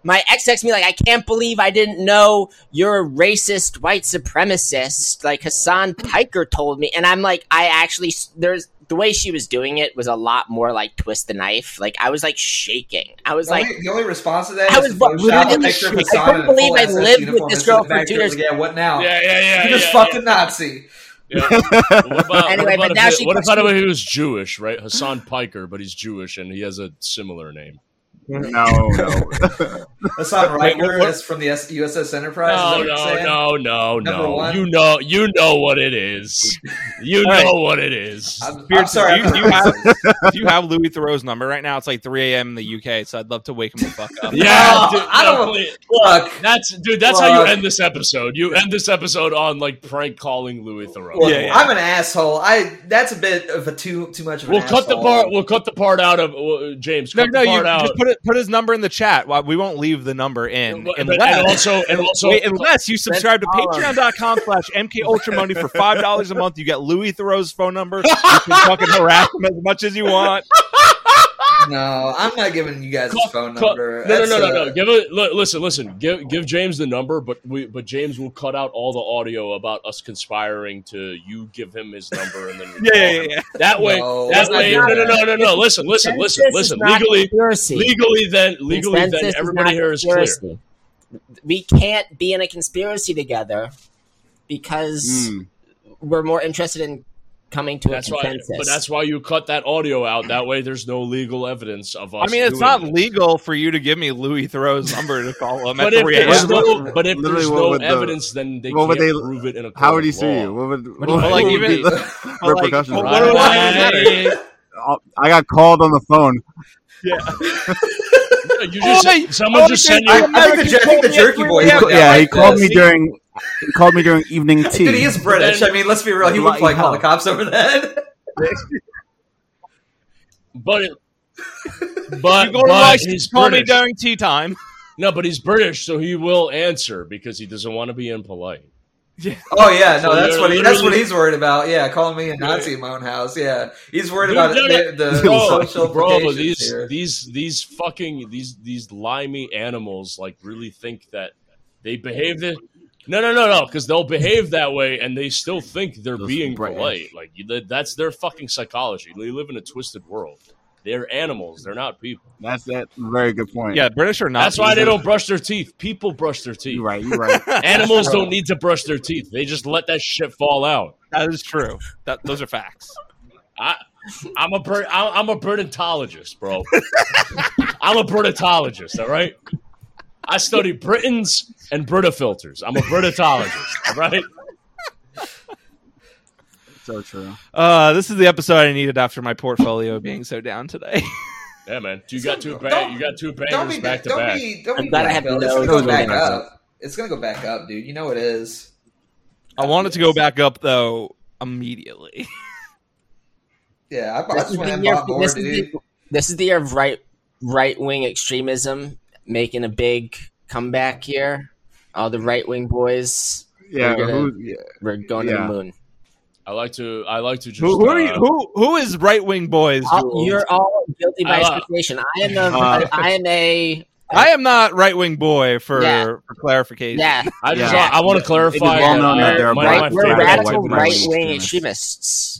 My ex texted me like, I can't believe I didn't know you're a racist white supremacist. Like Hassan Piker told me, and I'm like, I actually there's the way she was doing it was a lot more like twist the knife. Like I was like shaking. I was
The
like,
only, the only response to that
I
is
was
to Photoshop a
literally
picture of
shook. I
Hassan
couldn't
in a full
believe I lived with this girl for two years.
Yeah, what now?
yeah, yeah, yeah.
You just
yeah,
fucking Nazi.
Yeah. What about,
Anyway,
what
but now
if,
she
what if, by the he was Jewish, right? Hassan Piker, but he's Jewish and he has a similar name.
No, no.
Hassan
Wait,
Riker
what-
is from the USS Enterprise.
No,
is that what you're
no, no, no,
Number
no.
one?
You know, you know what it is. You
All right.
know what it is.
I'm, I'm sorry.
do you, do you have do you have Louis Theroux's number right now? It's like 3 a.m. in the UK, so I'd love to wake him the fuck up.
Yeah, dude,
I don't-
no, please.
Look,
That's dude. That's how you end this episode. You end this episode on like prank calling Louis Theroux.
look,
Yeah, yeah.
I'm an asshole. I that's a bit of a too too much of
We'll cut the part. We'll cut the part out of uh, James.
No,
Cut
no,
the
you
out.
just put it put his number in the chat. We won't leave the number in unless,
and also, and also,
wait, unless you subscribe to patreon.com slash MK Ultra Money for five dollars a month. You get Louis Theroux's phone number. You can fucking harass him as much as you want.
No, I'm not giving you guys his
Cut-
phone
cut-
number.
No, no,
That's,
no, no, no. Give it. li- Listen, listen. Give give James the number, but we but James will cut out all the audio about us conspiring to you give him his number and then
Yeah, yeah, yeah.
That way,
No,
that way. No, no, no, no, no. Listen, listen, listen, listen. Legally, legally, then legally, then
Consensus is
everybody here is clear.
We can't be in a conspiracy together because
Mm.
we're more interested in coming to
That's
a
why, but that's why you cut that audio out. That way, there's no legal evidence of us.
I mean, it's
doing
not
this.
legal for you to give me Louis Theroux's number to call him at
But if,
3
there's
a.m.
no, but if
Literally,
there's no
would the-
evidence, then they
what
can't
would they-
prove it in a court
How would he
of
sue you? What would,
But
what
like,
would
even-
be the
like,
repercussions?
what-
of
what I-
Right.
I got called on the phone.
Yeah, You just
Oi!
someone
Oi,
just sent
I,
you.
I think the, I think the jerky boy.
Yeah,
would
yeah, he called
this.
me during. He called me during evening tea.
Dude, he is British.
Then-
I mean, let's be real. He would
Bloody
probably call the cops over that.
But it, but,
You go to
but
Rice,
he's
call me during tea time.
No, but he's British, so he will answer because he doesn't want to be impolite.
Oh yeah, no,
So
that's what he, that's what he's worried about. Yeah, calling me a Nazi in my own house. Yeah, he's worried
Dude,
about it, the, the
bro,
social
bro, these
here.
these these fucking these these limey animals like really think that they behave the no no no no because they'll behave that way and they still think they're
Those
being
British.
polite like that's their fucking psychology they live in a twisted world they're animals they're not people
That's that. Very good point.
Yeah, British or not.
that's why they don't brush their teeth people brush their teeth
You're right. You're right.
animals don't need to brush their teeth they just let that shit fall out
That is true. That those are facts.
I, I'm a bird. I'm a birdentologist, bro. I'm a birdentologist. All right. I study Britons and Brita filters. I'm a birdentologist. All right.
So true.
Uh, this is the episode I needed after my portfolio being so down today.
Yeah, man. You got two.
Don't-
you got two
don't
bangers
be
back to
don't
back.
be don't
I'm
be
glad I have
Bill.
no
It's gonna go
clue
back
what
up. It's gonna go back up, dude. You know it is.
I want it to go back up though immediately.
Yeah, I, I
This
just
is
went
the
and
year-
bought more,
this is
dude.
the- this is the year of right right wing extremism making a big comeback here. All the right wing boys,
Yeah.
We're gonna-
who- yeah.
we're going to the moon.
I like to. I like to just.
who, who are you?
uh,
Who who is right wing boys?
All- you're all guilty by
Uh,
association. I am a,
uh,
I am a
I am not right wing boy for
Yeah.
for clarification.
yeah.
I just.
Yeah.
want- I want to clarify.
Well known
that,
that there are
one
black-
of
Right,
my
we're radical right
wing
wing
extremists.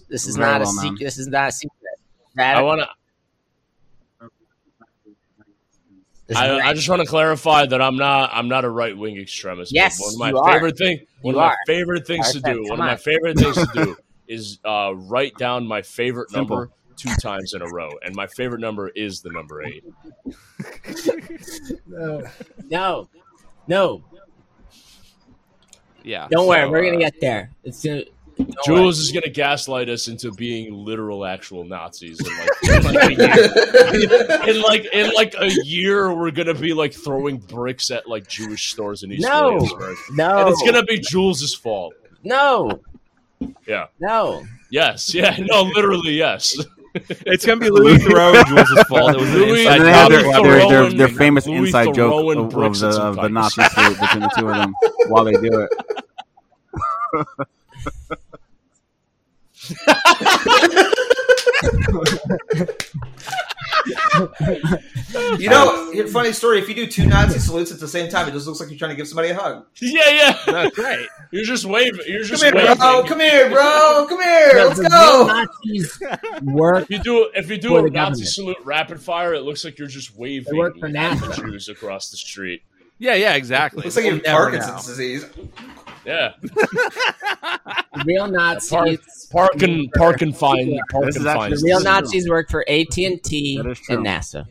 extremists. This is
Very
not a
well known.
secret. This is not a secret.
I want to.
this is
I. I just want to clarify that I'm not I'm not a right wing extremist. but
Yes,
one of my
you are.
favorite thing one
You
of my
are.
favorite things to
Perfect.
do. One
Come
of my favorite things to do is uh, write down my favorite
Simple.
number two times in a row, and my favorite number is the number eight.
no, no. No.
Yeah.
Don't worry, we're gonna
uh,
get there. It's gonna, don't worry.
Jules is gonna gaslight us into being literal actual Nazis in like, in like a year. in like in like a year we're gonna be like throwing bricks at like Jewish stores in East
No.
Williamsburg.
No,
And it's gonna be Jules's fault.
no,
Yeah.
no.
Yes. Yeah. No. Literally. Yes.
It's gonna be Louis Theroux and Jules' fault. It was an inside
And they
Louis
have their,
job.
their, their,
throwing-
famous
Louis
inside joke of, of the, of the. Nazi salute between the two of them while they do it.
You know, here, funny story. If you do two Nazi salutes at the same time, it just looks like you're trying to give somebody a hug.
yeah. Yeah.
That's right.
You're just waving. You're
Come here,
waving.
bro. Come here, bro. Come here.
The-
Let's go.
Nazis work.
If you do if you do a Nazi
government.
salute rapid fire, it looks like you're just waving
for
at the Jews across the street.
Yeah, yeah, exactly.
Looks like you have Parkinson's disease.
Yeah,
real Nazis.
park and park and find park
This
and
is
find.
The real
This is true.
Nazis work for AT and T
That is true.
and NASA.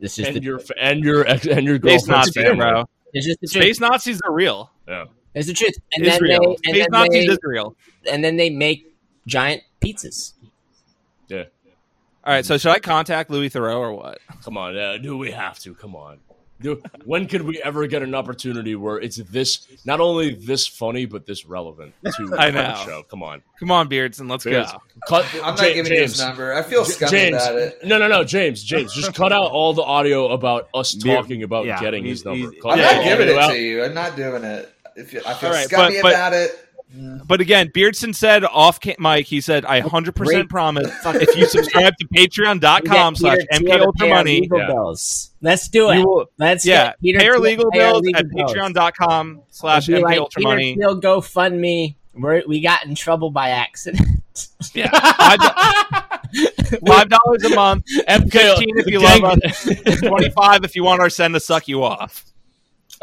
This is
and
the.
your and your and your
Space
girlfriend's
Nazis, bro.
It's just the truth.
Space Nazis are real.
Yeah,
It's the truth. And then
Israel.
they and
Space
then
Nazis
they,
is real.
and then they make giant pizzas.
yeah.
All right, so should I contact Louis Theroux or what?
Come on, uh, do we have to? Come on. Do, when could we ever get an opportunity where it's this not only this funny but this relevant to
I
the show? Come on,
Come on, Beardson, let's
Beards.
go.
Cut,
I'm not
Ja-
giving you
James.
his number. I feel scummy
James,
about it.
no, no, no, James, James, just cut out all the audio about us talking about
yeah,
getting his number.
I'm not giving it
out.
to you. I'm not doing it. If you, I feel
All right,
scummy
but- but-
about it.
But again, Beardson said off ca- mic, he said, I 100%
Great.
promise if you subscribe to patreon.com
We
slash
get Peter
MK
to
Ultra
pay our
Money,
Yeah.
Let's do it.
will,
Let's
yeah,
get Peter
pay our legal
pay our
bills
legal
at
bills.
patreon.com slash
We'll be
MK
like, Peter
Money.
Thiel GoFundMe. We're, we got in trouble by accident.
Yeah, Five dollars a month,
MK,
fifteen if you
gang-
love us, twenty five if you want our send to suck you off.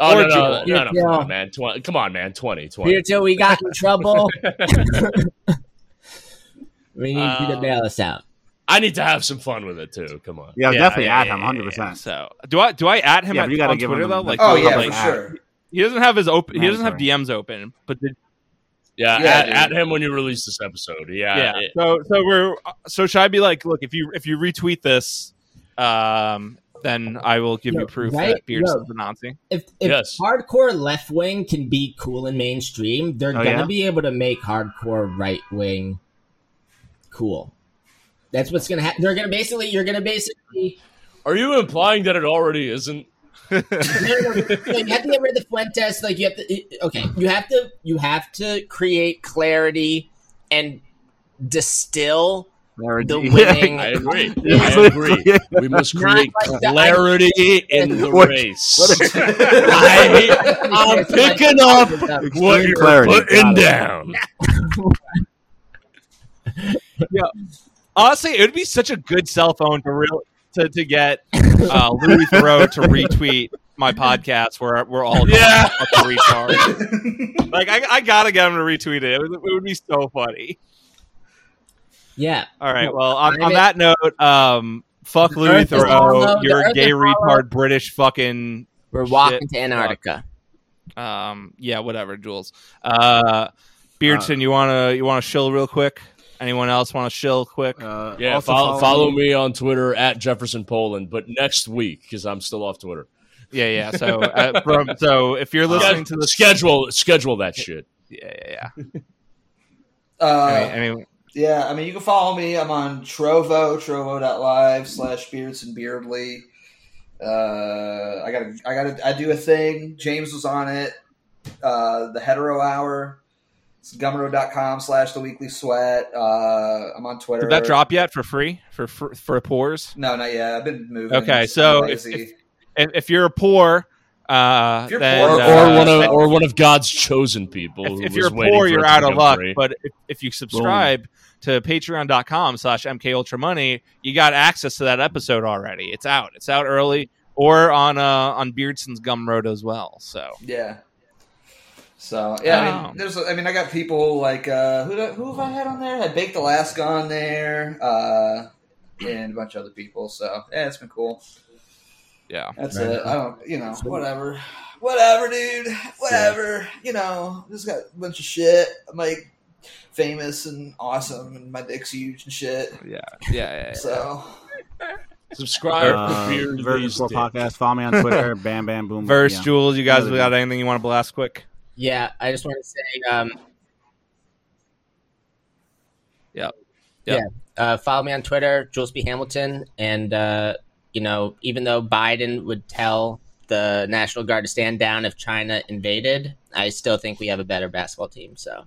Oh
Or
no, no, no, no, come on, man. 20, come on, man. 20, 20.
Peter Thiel, we got in trouble. we need you to
Uh,
bail us out.
I need to have some fun with it too. Come on.
Yeah,
Yeah,
definitely
yeah,
add him, hundred
yeah.
percent.
So do I do I at him
Yeah,
at,
you gotta
on
give
Twitter
him
though? Like,
Oh yeah,
like,
for sure.
he doesn't have his open. He doesn't have DMs open, but did,
Yeah,
Yeah,
at,
dude.
at him when you release this episode. Yeah.
yeah.
it-
so so we're so should I be like, look, if you if you retweet this, um, then I will give
Yo,
you proof
right?
that Beardson's
Yo.
a Nazi.
If if
Yes.
hardcore left wing can be cool and mainstream, they're
Oh,
gonna
yeah?
be able to make hardcore right wing cool. That's what's gonna happen. They're gonna basically, you're gonna basically,
Are you implying that it already isn't?
no, no, no, you have to get rid of the Fuentes. Like you have to, okay, you have to, you have to create clarity and distill the winning.
I agree. I agree. We must create
like that.
clarity in the
What-
race.
what-
I, I'm picking up what you're
clarity.
putting
Got it.
down.
Honestly, it would be such a good cell phone to real to, to get uh, Louis Theroux to retweet my podcast where we're all
Yeah.
fucking retard. like I, I gotta get him to retweet it. It would, it would be so funny.
Yeah,
All right. Well, on, on that note, um, fuck Louis
Earth is hollow,
Theroux. You're a gay
is hollow.
retard, British fucking.
we're
Shit.
walking to Antarctica.
Um, yeah, whatever, Jules. Uh, Beardson, you wanna you wanna shill real quick? Anyone else want to shill quick?
Uh,
Yeah,
also
follow, follow me on Twitter at Jefferson Poland, but next week because I'm still off Twitter.
Yeah, yeah. So, uh, from, so if you're listening to the
schedule, schedule that shit.
yeah, yeah, yeah.
Uh,
Any- any-
Yeah, I mean, you can follow me. I'm on Trovo, trovo.live slash Beardson Beardly. Uh, I got, I got, I do a thing. James was on it. Uh, the Hetero Hour. It's gumroad.com slash the weekly sweat. Uh, I'm on Twitter.
Did that drop yet for free for for, for pores?
No, not yet. I've been moving.
Okay, so if- If, if you're a poor, uh,
If you're
then,
poor-
Or,
uh,
or one of or one of God's chosen people.
if,
who
if you're
waiting
poor, you're out of luck.
free.
But if, if you subscribe to patreon.com slash MK Ultra Money, you got access to that episode already. It's out. It's out early or on uh on Beardson's Gumroad as well. So
Yeah. So yeah, I mean, there's, I mean, I got people like uh, who do- who have I had on there? I had Baked Alaska on there, uh, and a bunch of other people. So yeah, it's been cool.
yeah.
That's it. I don't, you know, whatever, whatever, dude, whatever. You know, just got a bunch of shit. I'm like famous and awesome, and my dick's huge and shit.
Yeah. Yeah. yeah, yeah.
So
subscribe
uh,
to Beard
Virgin
Lee's
Squirrel
Dick.
podcast. Follow me on Twitter. bam, bam, boom.
Verse,
yeah.
Jules, you guys got anything you want to blast quick?
Yeah, I just want to say, um,
Yep.
yeah,
Yep.
uh, follow me on Twitter, Jules B Hamilton, and uh, you know, even though Biden would tell the National Guard to stand down if China invaded, I still think we have a better basketball team, so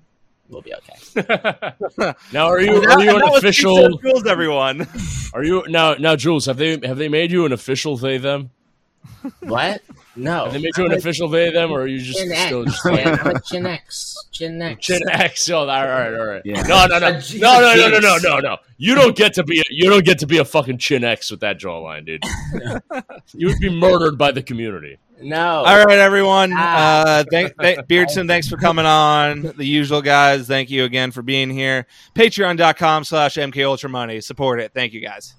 we'll be okay.
now, are you are you an official?
Jules, everyone.
Are you now now Jules? Have they have they made you an official they them?
what? No,
Have they made you an
I'm a
official they them, or are you just
Chin
still
X,
just
man. I'm a Chin X, Chin X.
Chin X? Oh, all right, all right.
Yeah.
No, no, no, no, no, no, no, no, no, no, no. You don't get to be a, you don't get to be a fucking Chin X with that jawline, dude. you would be murdered by the community.
No,
All right, everyone.
Ah.
Uh, thank, thank, Beardson, thanks for coming on. The usual guys, thank you again for being here. Patreon.com slash MK Ultra Money. Support it. Thank you, guys.